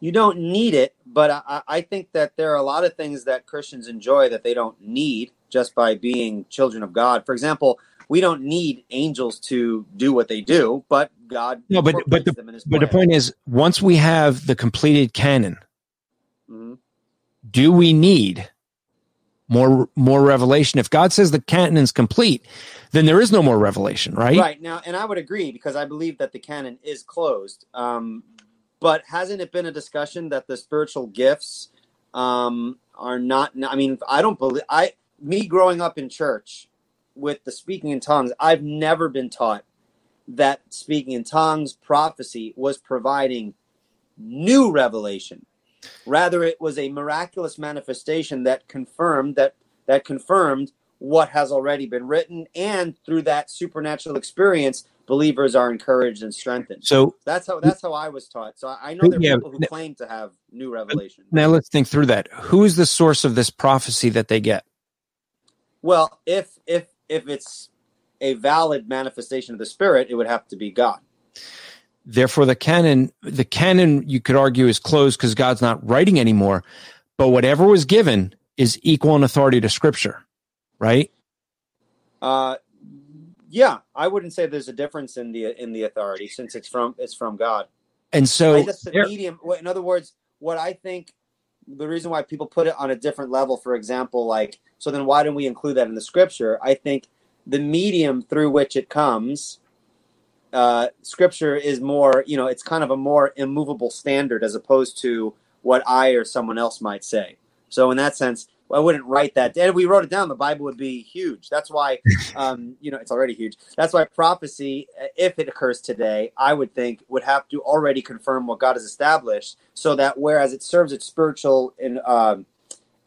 You don't need it, but I, I think that there are a lot of things that Christians enjoy that they don't need just by being children of God. For example, we don't need angels to do what they do, but God No, but but the, them in His but the point is, once we have the completed canon, Mhm. do we need more more revelation? If God says the canon is complete, then there is no more revelation, right? Right now, and I would agree because I believe that the canon is closed. Um, but hasn't it been a discussion that the spiritual gifts um, are not? I mean, I don't believe I. Me growing up in church with the speaking in tongues, I've never been taught that speaking in tongues prophecy was providing new revelation. Rather, it was a miraculous manifestation that confirmed that that confirmed what has already been written, and through that supernatural experience, believers are encouraged and strengthened. So That's how that's how I was taught. So I know there are Yeah, people who claim to have new revelation. now let's think through that. Who is the source of this prophecy that they get? Well, if if if it's a valid manifestation of the Spirit, it would have to be God. Therefore, the canon, the canon, you could argue is closed because God's not writing anymore. But whatever was given is equal in authority to Scripture, right? Uh, yeah, I wouldn't say there's a difference in the in the authority since it's from it's from God. And so, I just the there- medium. In other words, what I think the reason why people put it on a different level, for example, like so, then why don't we include that in the scripture? I think the medium through which it comes, uh, scripture is more. You know, it's kind of a more immovable standard as opposed to what I or someone else might say. So in that sense, I wouldn't write that. And if we wrote it down, the Bible would be huge. That's why, um, you know, it's already huge. That's why prophecy, if it occurs today, I would think would have to already confirm what God has established, so that whereas it serves its spiritual and um,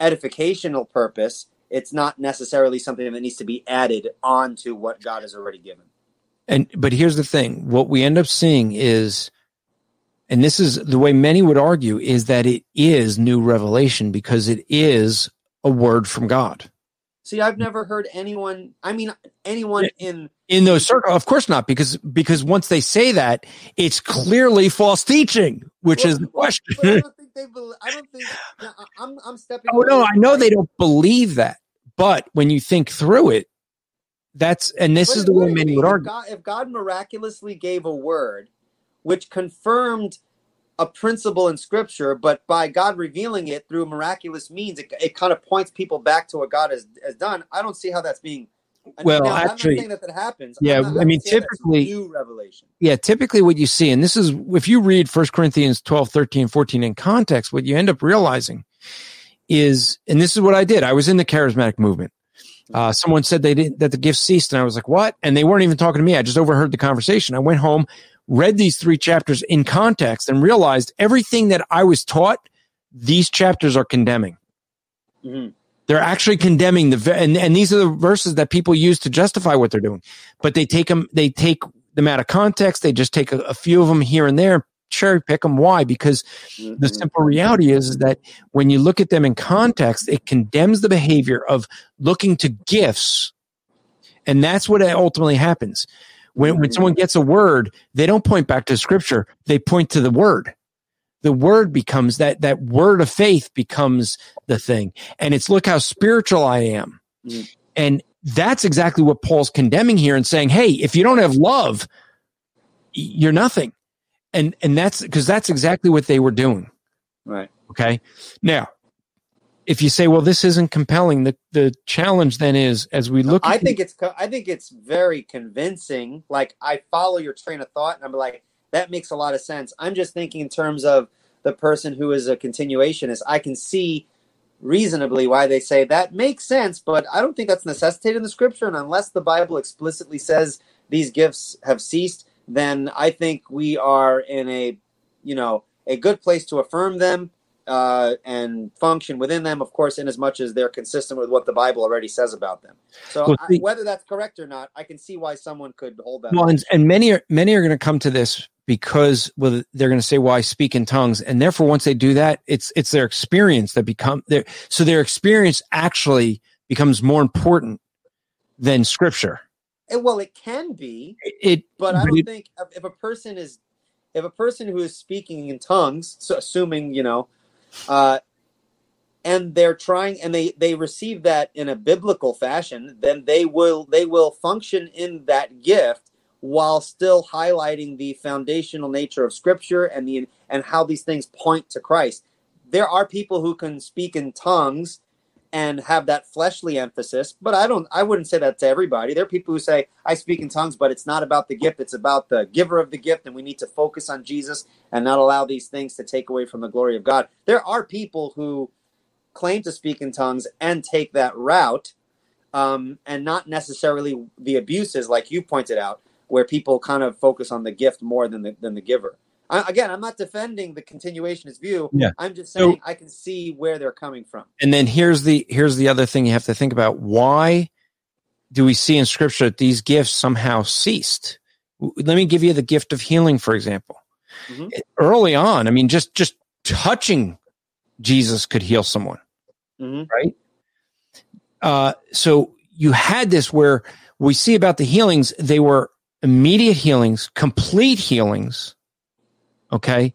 edificational purpose, it's not necessarily something that needs to be added on to what God has already given. And but here's the thing: what we end up seeing is, and this is the way many would argue, is that it is new revelation because it is a word from God. See, I've never heard anyone. I mean, anyone in In those circles, of course not, because because once they say that, it's clearly false teaching, which is the question. I don't think they. Believe, I don't think. I'm. I'm stepping. Oh no, I know they don't believe that, but when you think through it, that's and this But is the way many would argue. God, if God miraculously gave a word which confirmed a principle in Scripture, but by God revealing it through miraculous means, it, it kind of points people back to what God has, has done. I don't see how that's being. Well, now, actually- that that happens. Yeah, not- I mean, see how that's typically- new revelation. Yeah, typically what you see, and this is if you read 1 Corinthians 12, 13, 14 in context, what you end up realizing is, and this is what I did. I was in the charismatic movement. Uh, someone said they didn't, that the gift ceased, and I was like, what? And they weren't even talking to me. I just overheard the conversation. I went home, read these three chapters in context, and realized everything that I was taught, these chapters are condemning. Mhm. They're actually condemning the, and, and these are the verses that people use to justify what they're doing. But they take them, they take them out of context. They just take a, a few of them here and there, cherry pick them. Why? Because the Mhm. simple reality is that when you look at them in context, it condemns the behavior of looking to gifts. And that's what ultimately happens. When, when someone gets a word, they don't point back to scripture. They point to the word. The word becomes that, that word of faith becomes the thing. And it's look how spiritual I am. Mm. And that's exactly what Paul's condemning here and saying, Hey, if you don't have love, you're nothing. And, and that's because that's exactly what they were doing. Right. Okay. Now, if you say, well, this isn't compelling, the, the challenge then is as we look I at think it's I think it's very convincing. Like I follow your train of thought, and I'm like, that makes a lot of sense. I'm just thinking in terms of the person who is a continuationist. I can see reasonably why they say that makes sense, but I don't think that's necessitated in the scripture. And unless the Bible explicitly says these gifts have ceased, then I think we are in a you know a good place to affirm them uh, and function within them, of course, in as much as they're consistent with what the Bible already says about them. So Well, I, whether that's correct or not, I can see why someone could hold that. well, and, and many are many are going to come to this because well, they're going to say, "Well, I speak in tongues," and therefore, once they do that, it's it's their experience that become their so their experience actually becomes more important than scripture. Well, it can be, It, but I don't it- think if- if a person is if a person who is speaking in tongues, so assuming you know, uh, and they're trying and they they receive that in a biblical fashion, then they will they will function in that gift while still highlighting the foundational nature of Scripture and the and how these things point to Christ. There are people who can speak in tongues and have that fleshly emphasis but i don't i wouldn't say that to everybody. There are people who say i speak in tongues but it's not about the gift it's about the giver of the gift and we need to focus on jesus and not allow these things to take away from the glory of god. There are people who claim to speak in tongues and take that route um, and not necessarily the abuses like you pointed out where people kind of focus on the gift more than the, than the giver I, again i'm not defending the continuationist view. Yeah. i'm just So- saying i can see where they're coming from. And then here's the here's the other thing you have to think about. Why do we see in scripture that these gifts somehow ceased? Let me give you the gift of healing for example. Mhm. early on i mean just just touching jesus could heal someone Mhm. right? Uh so you had this where we see about the healings. They were immediate healings complete healings Okay.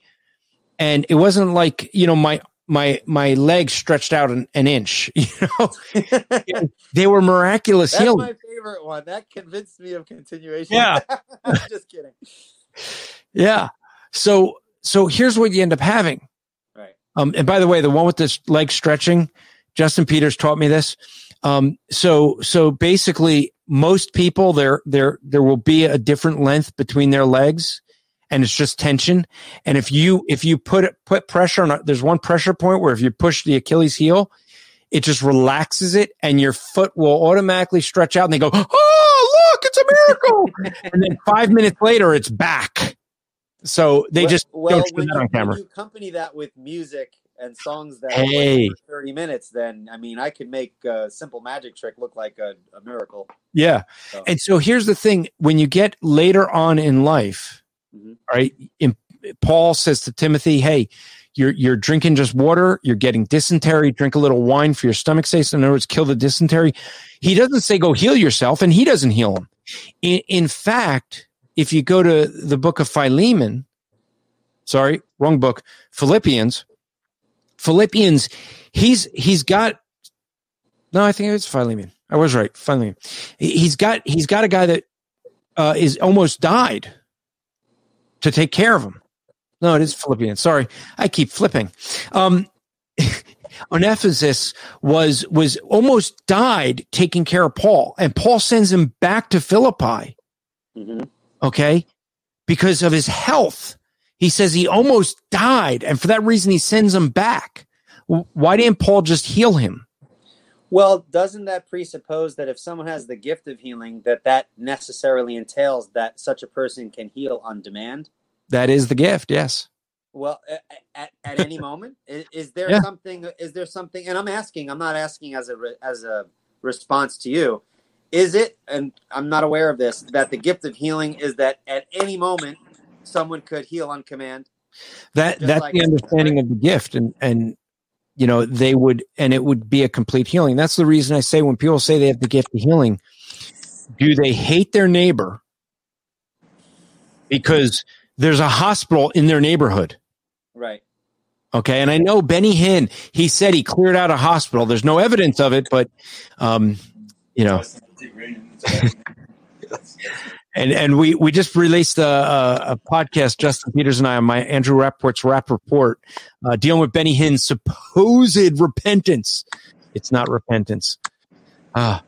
And it wasn't like, you know, my, my, my legs stretched out an, an inch, you know, they were miraculous That's healing. my favorite one. That convinced me of continuation. Yeah. Just kidding. Yeah. So, so here's what you end up having. Right. Um, and by the way, the one with this leg stretching, Justin Peters taught me this. Um, so, so basically most people there, there, there will be a different length between their legs and it's just tension. And if you, if you put, put pressure on, there's one pressure point where if you push the Achilles heel, it just relaxes it and your foot will automatically stretch out and they go, Oh, look, it's a miracle. and then five minutes later, it's back. So they well, just well don't when that you, on when camera. you accompany that with music and songs that Hey. for 30 minutes, then I mean, I could make a simple magic trick look like a, a miracle. Yeah. So, And so here's the thing when you get later on in life, Mhm. right? In, Paul says to Timothy, Hey, you're, you're drinking just water. You're getting dysentery. Drink a little wine for your stomach's sake. In other words, kill the dysentery. He doesn't say go heal yourself and he doesn't heal him. In, in fact, if you go to the book of Philemon, sorry, wrong book, Philippians, Philippians, he's, he's got, no, I think it's Philemon. I was right. Philemon. He- He's got, he's got a guy that, uh, is almost died to take care of him. No, it is Philippians. Sorry. I keep flipping. Um, Onephasis was, was almost died taking care of Paul and Paul sends him back to Philippi Mhm. okay because of his health he says he almost died and for that reason he sends him back why didn't paul just heal him Well, doesn't that presuppose that if someone has the gift of healing, that that necessarily entails that such a person can heal on demand? that is the gift yes Well, at, at any moment, is, is there Yeah. something? Is there something? And I'm asking. I'm not asking as a re- as a response to you. Is it? And I'm not aware of this. That the gift of healing is that at any moment someone could heal on command. that that's like- the understanding of the gift and and you know they would and it would be a complete healing that's the reason i say when people say they have the gift of healing do they hate their neighbor because there's a hospital in their neighborhood Right. Okay. And I know Benny Hinn, he said he cleared out a hospital. There's no evidence of it, but, um, you know, and, and we, we just released a, a, a podcast, Justin Peters and I, on my Andrew Rappaport's Rap Report, uh, dealing with Benny Hinn's supposed repentance. It's not repentance. Ah.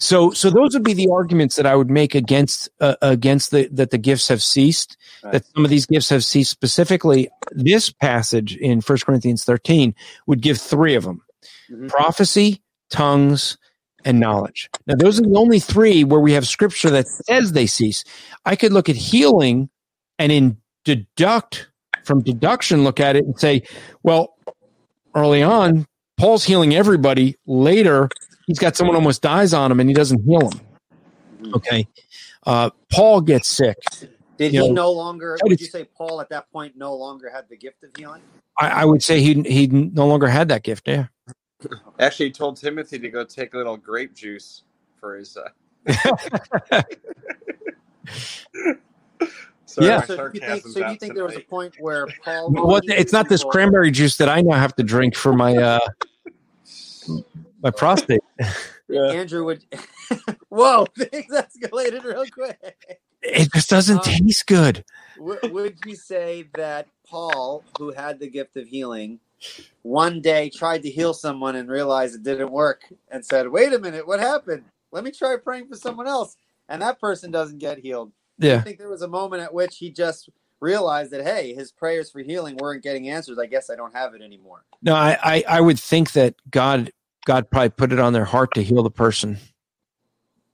So, so those would be the arguments that I would make against, uh, against the, that the gifts have ceased, Right. that some of these gifts have ceased specifically. This passage in First Corinthians 13 would give three of them Mhm. prophecy, tongues, and knowledge. Now, those are the only three where we have scripture that says they cease. I could look at healing and in deduct from deduction, look at it and say, well, early on, Paul's healing everybody. Later, he's got someone almost dies on him and he doesn't heal him. Mhm. Okay. Uh, Paul gets sick. Did You he know, no longer? Would you say Paul at that point no longer had the gift of healing? I, I would say he he no longer had that gift. Yeah. Actually, he told Timothy to go take a little grape juice for his. Uh... Sorry, Yeah. So do you think? So do you think there was a point where Paul? What, it's not this cranberry juice that I now have to drink for my uh my prostate. Andrew would. Whoa! Things escalated real quick. It just doesn't Um, taste good. W- would you say that Paul, who had the gift of healing, one day tried to heal someone and realized it didn't work and said, "Wait a minute, what happened? Let me try praying for someone else," and that person doesn't get healed. Yeah. I think there was a moment at which he just realized that hey, his prayers for healing weren't getting answers. I guess I don't have it anymore. No, I, I I would think that God God probably put it on their heart to heal the person.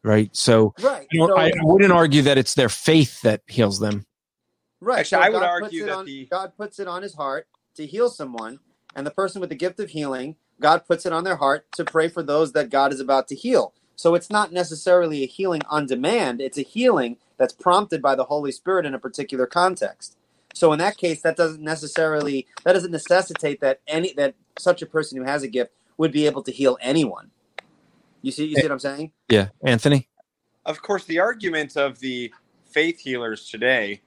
Right. So Right. you know, so, I wouldn't argue that it's their faith that heals them. right. Actually, so I would God argue that on, the- God puts it on his heart to heal someone, and the person with the gift of healing, God puts it on their heart to pray for those that God is about to heal. So it's not necessarily a healing on demand; it's a healing that's prompted by the Holy Spirit in a particular context. So in that case, that doesn't necessarily that doesn't necessitate that any that such a person who has a gift would be able to heal anyone. You see, you see what I'm saying? Yeah, Anthony. of course, the argument of the faith healers today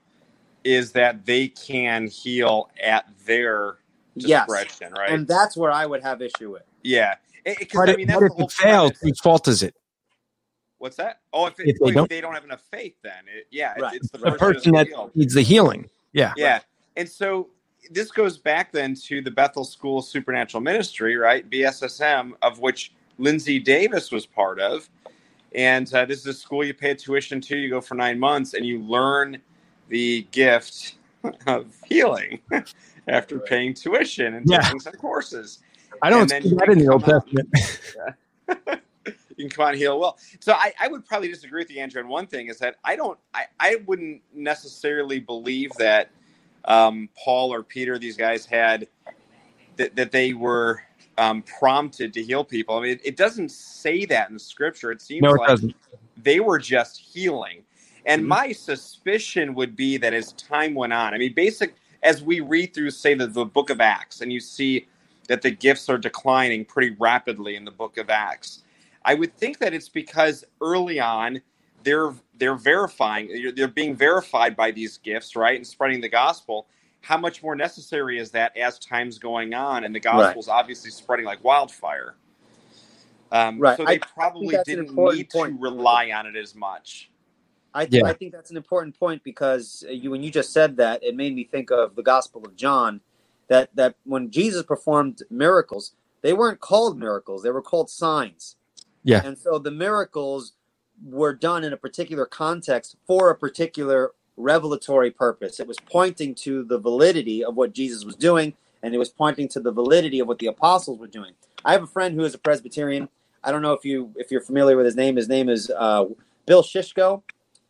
is that they can heal at their Yes. right? And that's where I would have issue with. yeah. Because But, I if- mean, that's if it fails, premise. whose fault is it? What's that? Oh, if, it, If they if don't- they don't have enough faith, then it, yeah, it's, Right. it's the, The person, person that healed. needs the healing. Yeah. Yeah. And so this goes back then to the Bethel School Supernatural Ministry, right? BSSM, of which Lindsay Davis was part of. And uh, this is a school you pay tuition to. You go for nine months and you learn the gift of healing after paying tuition and Yeah. taking some courses. I don't see that in the Old Testament. you can come out and heal well. So I, I would probably disagree with you, Andrew, And one thing is that I don't I, I wouldn't necessarily believe that um, Paul or Peter, these guys had that, that they were um, prompted to heal people. I mean, it, it doesn't say that in scripture. It seems No, it like doesn't. they were just healing. And Mhm. my suspicion would be that as time went on, I mean, basic as we read through, say, the, the book of Acts, and you see that the gifts are declining pretty rapidly in the book of Acts, I would think that it's because early on they're they're verifying, they're- being verified by these gifts, right, and spreading the gospel. How much more necessary is that as time's going on, and the gospel's obviously spreading like wildfire? Um, Right. So I- I they probably an didn't need point. to rely on it as much. I, th- Yeah. I think that's an important point because uh, you, when you just said that, it made me think of the Gospel of John. That that when Jesus performed miracles, they weren't called miracles; they were called signs. Yeah. And so the miracles were done in a particular context for a particular revelatory purpose. It was pointing to the validity of what Jesus was doing, and it was pointing to the validity of what the apostles were doing. I have a friend who is a Presbyterian. I don't know if you if you're familiar with his name. His name is uh, Bill Shishko.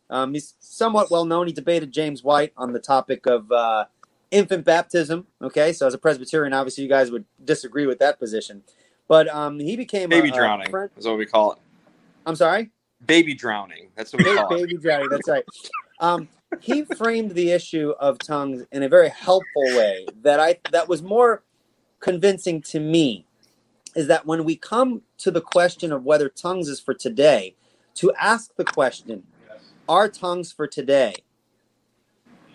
Um, he's somewhat well known. He debated James White on the topic of uh, infant baptism. Okay, so as a Presbyterian, obviously you guys would disagree with that position. But um, he became Baby a, a drowning friend- is what we call it. I'm sorry. Baby drowning. That's what we call it. baby drowning. That's right. Um, he framed the issue of tongues in a very helpful way that I that was more convincing to me. Is that when we come to the question of whether tongues is for today, to ask the question, "Are tongues for today?"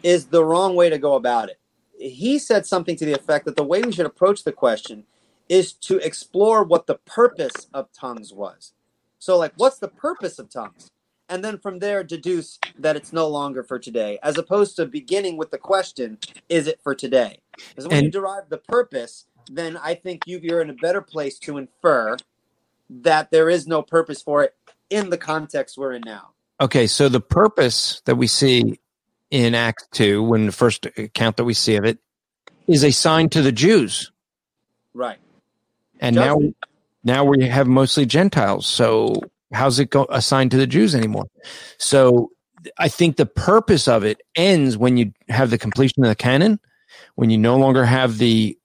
is the wrong way to go about it. He said something to the effect that the way we should approach the question is to explore what the purpose of tongues was. So, like, what's the purpose of tongues? And then from there, deduce that it's no longer for today, as opposed to beginning with the question, is it for today? Because when you derive the purpose, then I think you, you're in a better place to infer that there is no purpose for it in the context we're in now. Okay, so the purpose that we see in Acts 2, when the first account that we see of it, is a sign to the Jews. Right. And Judgment. now now we have mostly Gentiles. So how's it go assigned to the Jews anymore? So I think the purpose of it ends when you have the completion of the canon, when you no longer have the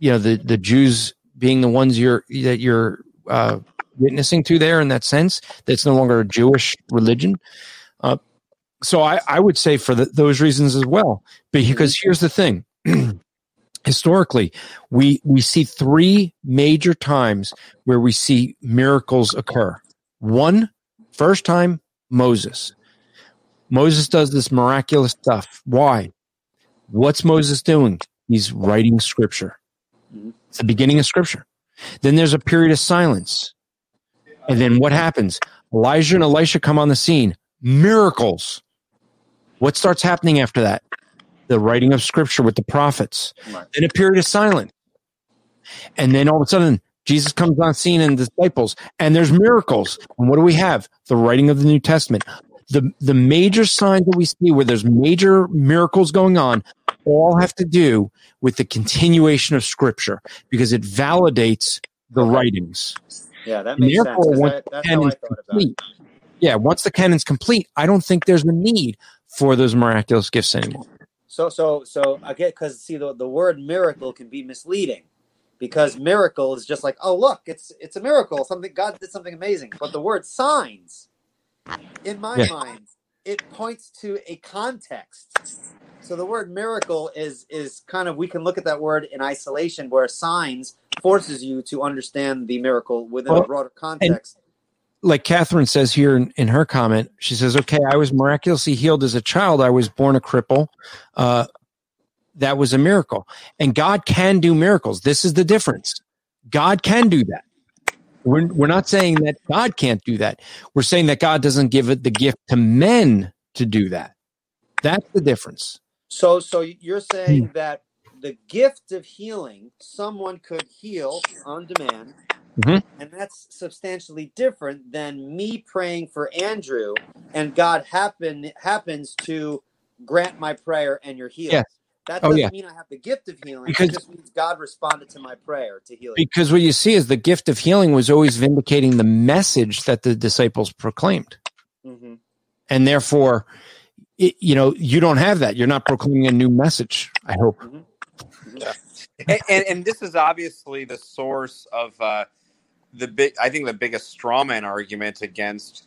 you know the the Jews being the ones you're that you're uh, witnessing to there in that sense. That's no longer a Jewish religion. Uh, so I, I would say for the, those reasons as well. Because here's the thing. Historically, we we see three major times where we see miracles occur. One, first time, Moses. Moses does this miraculous stuff. Why? What's Moses doing? He's writing scripture. Mhm. It's the beginning of scripture. Then there's a period of silence. And then what happens? Elijah and Elisha come on the scene. Miracles. What starts happening after that? The writing of scripture with the prophets. Right. Then a period of silence. And then all of a sudden, Jesus comes on scene and the disciples, and there's miracles. And what do we have? The writing of the New Testament. The, the major signs that we see where there's major miracles going on all have to do with the continuation of scripture because it validates the writings. Yeah, that makes sense. once that's how I thought about it. yeah, once the canon's complete, I don't think there's a need for those miraculous gifts anymore. So, so, so again, because see, the, the word miracle can be misleading, because miracle is just like, oh, look, it's it's a miracle, something God did something amazing. But the word signs, in my Yeah. mind, it points to a context. So the word miracle is is kind of we can look at that word in isolation, where signs forces you to understand the miracle within a broader context. like Catherine says here in, in her comment, she says, "Okay, I was miraculously healed as a child. I was born a cripple. Uh, that was a miracle, and God can do miracles. This is the difference. God can do that. We're we're not saying that God can't do that. We're saying that God doesn't give it the gift to men to do that. That's the difference. So, so you're Hmm. saying that the gift of healing, someone could heal on demand, Mhm. and that's substantially different than me praying for Andrew, and God happen happens to grant my prayer and you're healed. Yes. That Oh, doesn't yeah. mean I have the gift of healing. Because- it just means God responded to my prayer to heal. Because what you see is the gift of healing was always vindicating the message that the disciples proclaimed. hmm and therefore it, you know you don't have that you're not proclaiming a new message i hope and, and, and this is obviously the source of uh, the big. I think the biggest strawman argument against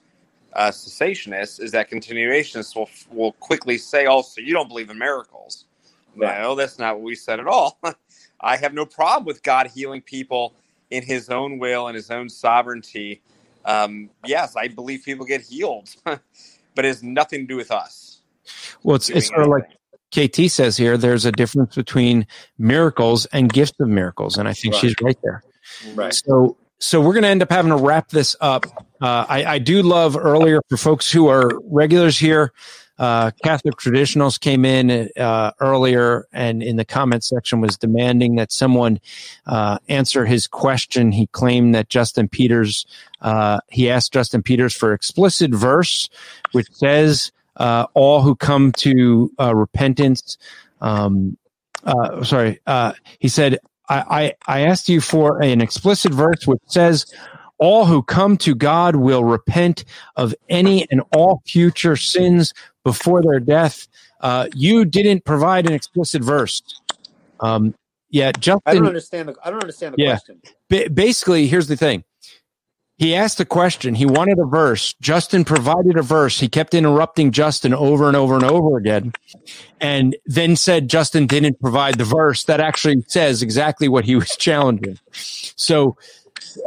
uh, cessationists is that continuationists will will quickly say, "Also, you don't believe in miracles." Right. No, that's not what we said at all. I have no problem with God healing people in His own will and His own sovereignty. Um, yes, I believe people get healed, but it has nothing to do with us. well it's, it's sort of like anything. Kt says here there's a difference between miracles and gifts of miracles and i think Right. she's right there Right. so so we're going to end up having to wrap this up uh, I, I do love earlier for folks who are regulars here uh, Catholic traditionals came in uh, earlier and in the comment section was demanding that someone uh, answer his question. He claimed that Justin Peters, uh, he asked Justin Peters for explicit verse, which says, uh, all who come to uh, repentance, um, uh, sorry, uh, he said, I, I, I asked you for an explicit verse which says, all who come to God will repent of any and all future sins before their death. Uh, you didn't provide an explicit verse. Um, yeah, I don't understand the. I don't understand the Yeah. question. ba- basically, here's the thing. He asked a question. He wanted a verse. Justin provided a verse. He kept interrupting Justin over and over and over again, and then said Justin didn't provide the verse that actually says exactly what he was challenging. So,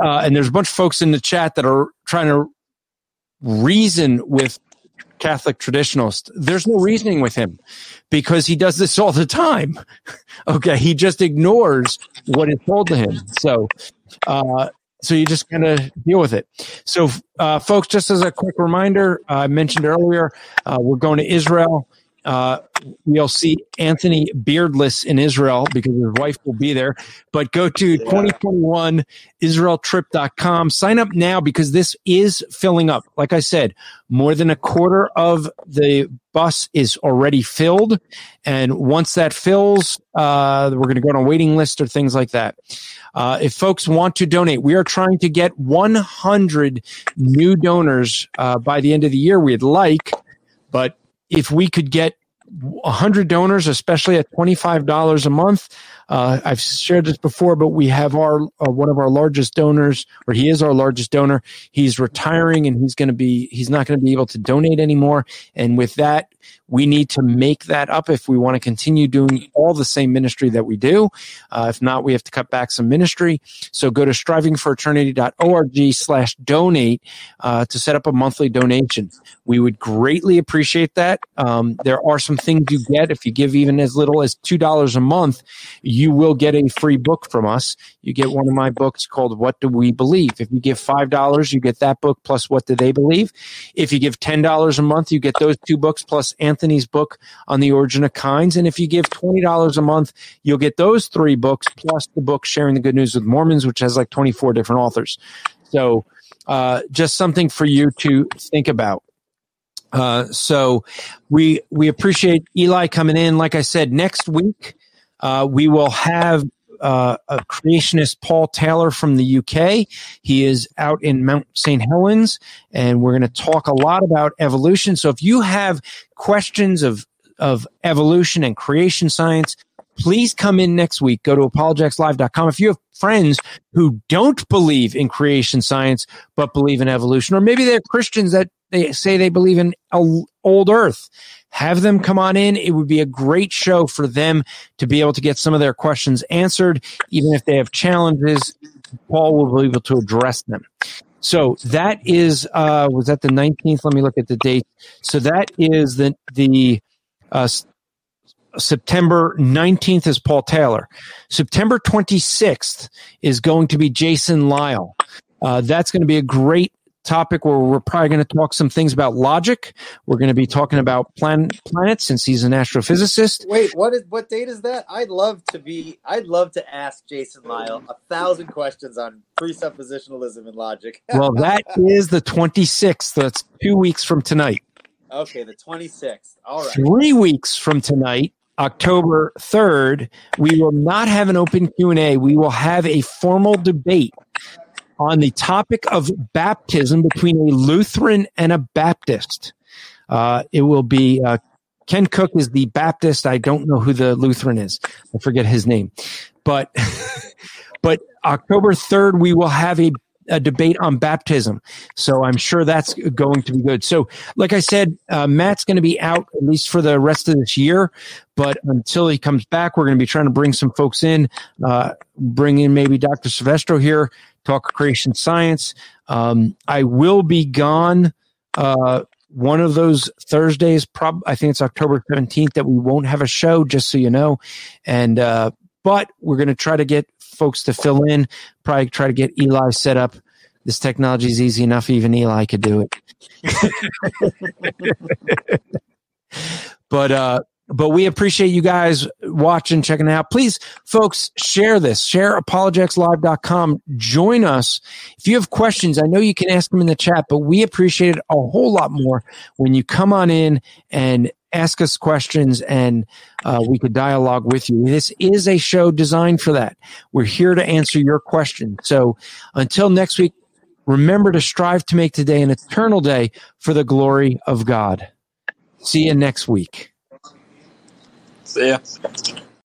uh, and there's a bunch of folks in the chat that are trying to reason with Catholic traditionalists. There's no reasoning with him because he does this all the time. okay, he just ignores what is told to him. So, uh, so you just kind of deal with it. So, uh, folks, just as a quick reminder, I mentioned earlier, uh, we're going to Israel. Uh, we'll see Anthony beardless in Israel because his wife will be there. But go to 2021 israeltrip.com. Sign up now because this is filling up. Like I said, more than a quarter of the bus is already filled. And once that fills, uh, we're going to go on a waiting list or things like that. Uh, if folks want to donate, we are trying to get 100 new donors uh, by the end of the year. We'd like, but if we could get 100 donors, especially at $25 a month, uh, I've shared this before, but we have our uh, one of our largest donors, or he is our largest donor. He's retiring, and he's going to be he's not going to be able to donate anymore. And with that, we need to make that up if we want to continue doing all the same ministry that we do. Uh, if not, we have to cut back some ministry. So go to strivingforeternity.org slash donate uh, to set up a monthly donation. We would greatly appreciate that. Um, there are some things you get if you give even as little as $2 a month. You will get a free book from us. You get one of my books called What Do We Believe? If you give $5, you get that book plus What Do They Believe? If you give $10 a month, you get those two books plus Anthony's book on the origin of kinds. And if you give $20 a month, you'll get those three books plus the book Sharing the Good News with Mormons, which has like 24 different authors. So, uh, just something for you to think about. Uh, so we we appreciate Eli coming in. Like I said, next week uh, we will have uh, a creationist Paul Taylor from the UK. He is out in Mount St. Helens, and we're going to talk a lot about evolution. So if you have questions of of evolution and creation science, please come in next week. Go to apologeticslive.com. If you have friends who don't believe in creation science but believe in evolution, or maybe they're Christians that they say they believe in a- old earth, have them come on in. It would be a great show for them to be able to get some of their questions answered, even if they have challenges. Paul will be able to address them. So that is uh, was that the nineteenth? Let me look at the date. So that is the the uh, September nineteenth is Paul Taylor. September twenty sixth is going to be Jason Lisle. Uh, that's going to be a great topic where we're probably going to talk some things about logic. We're going to be talking about plan- planets since he's an astrophysicist. Wait, what is what date is that? I'd love to be. I'd love to ask Jason Lisle a thousand questions on presuppositionalism and logic. Well, that is the 26th. That's two weeks from tonight. okay, the twenty sixth. All right. Three weeks from tonight, October 3rd, we will not have an open Q&A. We will have a formal debate on the topic of baptism between a Lutheran and a Baptist. Uh, it will be uh, Ken Cook is the Baptist. I don't know who the Lutheran is. I forget his name, but but October third we will have a, a debate on baptism. So I'm sure that's going to be good. So like I said, uh, Matt's going to be out at least for the rest of this year, but until he comes back, we're going to be trying to bring some folks in, uh, bring in maybe Dr. Silvestro here, talk creation science. Um, I will be gone. Uh, one of those Thursdays, prob I think it's October 17th that we won't have a show, just so you know. And, uh, but we're going to try to get folks to fill in, probably try to get Eli set up. This technology is easy enough. Even Eli could do it. but, uh, but we appreciate you guys watching, checking out. Please, folks, share this. Share apologeticslive.com. Join us. If you have questions, I know you can ask them in the chat, but we appreciate it a whole lot more when you come on in and ask us questions and uh, we could dialogue with you. This is a show designed for that. We're here to answer your questions. So until next week, remember to strive to make today an eternal day for the glory of God. See you next week. See ya.